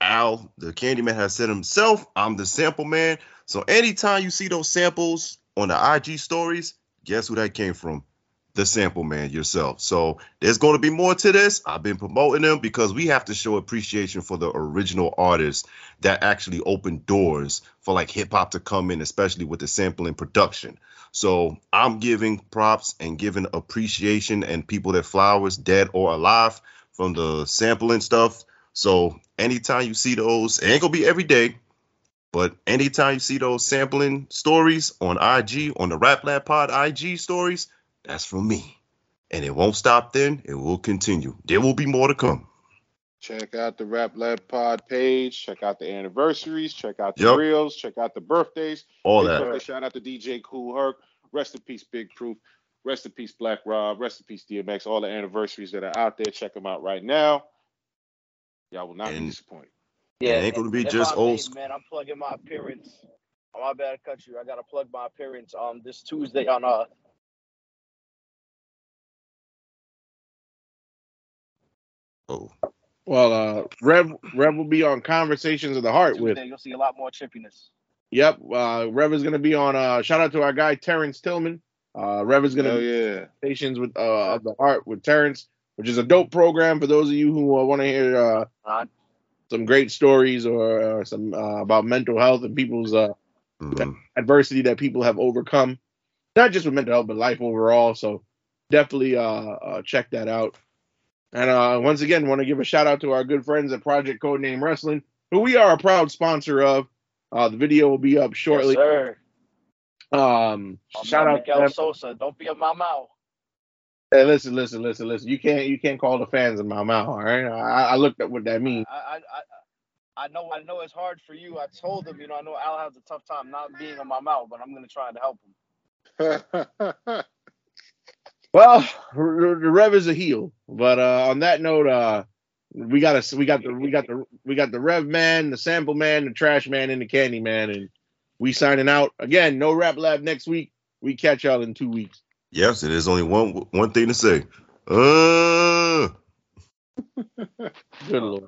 Al, the Candyman, has said himself, I'm the sample man. So anytime you see those samples on the IG stories, guess who that came from? The sample man yourself. So there's going to be more to this. I've been promoting them because we have to show appreciation for the original artists that actually opened doors for like hip hop to come in, especially with the sampling production. So I'm giving props and giving appreciation and people that flowers, dead or alive, from the sampling stuff. So anytime you see those, it ain't gonna be every day, but anytime you see those sampling stories on IG, on the Rap Lab Pod IG stories, that's from me. And it won't stop then, it will continue. There will be more to come. Check out the Rap Lab Pod page. Check out the anniversaries. Check out the Yep. reels. Check out the birthdays. All Big that. birthday shout out to DJ Kool Herc. Rest in peace, Big Proof. Rest in peace, Black Rob. Rest in peace, DMX. All the anniversaries that are out there, check them out right now. Y'all will not be And- disappointed. It ain't gonna be just old may, Man, I'm plugging my appearance Oh, my bad, I cut you. I gotta plug my appearance um this Tuesday on uh Oh, Well, uh, Rev Rev will be on Conversations of the Heart with. You'll see a lot more chippiness. Yep, uh, Rev is going to be on. Uh, shout out to our guy Terrence Tillman. Uh, Rev is going to Hell be yeah. Conversations with uh, of the Heart with Terrence, which is a dope program for those of you who uh, want to hear uh, Uh, some great stories or, or some uh, about mental health and people's uh, mhm. adversity that people have overcome, not just with mental health but life overall. So definitely uh, uh, check that out. And uh, once again, want to give a shout out to our good friends at Project Codename Wrestling, who we are a proud sponsor of. Uh, the video will be up shortly. Yes, sir. um, My shout man out to Miguel them. Sosa. Don't be a my mouth. Hey, listen, listen, listen, listen. You can't you can't call the fans in my mouth. All right, I, I looked at what that means. I, I, I, I know, I know it's hard for you. I told him, you know, I know Al has a tough time not being on my mouth, but I'm gonna try to help him. Well, the the Rev is a heel, but uh, on that note, uh, we got a, we got the we got the we got the Rev man, the Sample man, the Trash man, and the Candy man, and we signing out again. No Rap Lab next week. We catch y'all in two weeks. Yes, and there's only one one thing to say. Uh Good lord.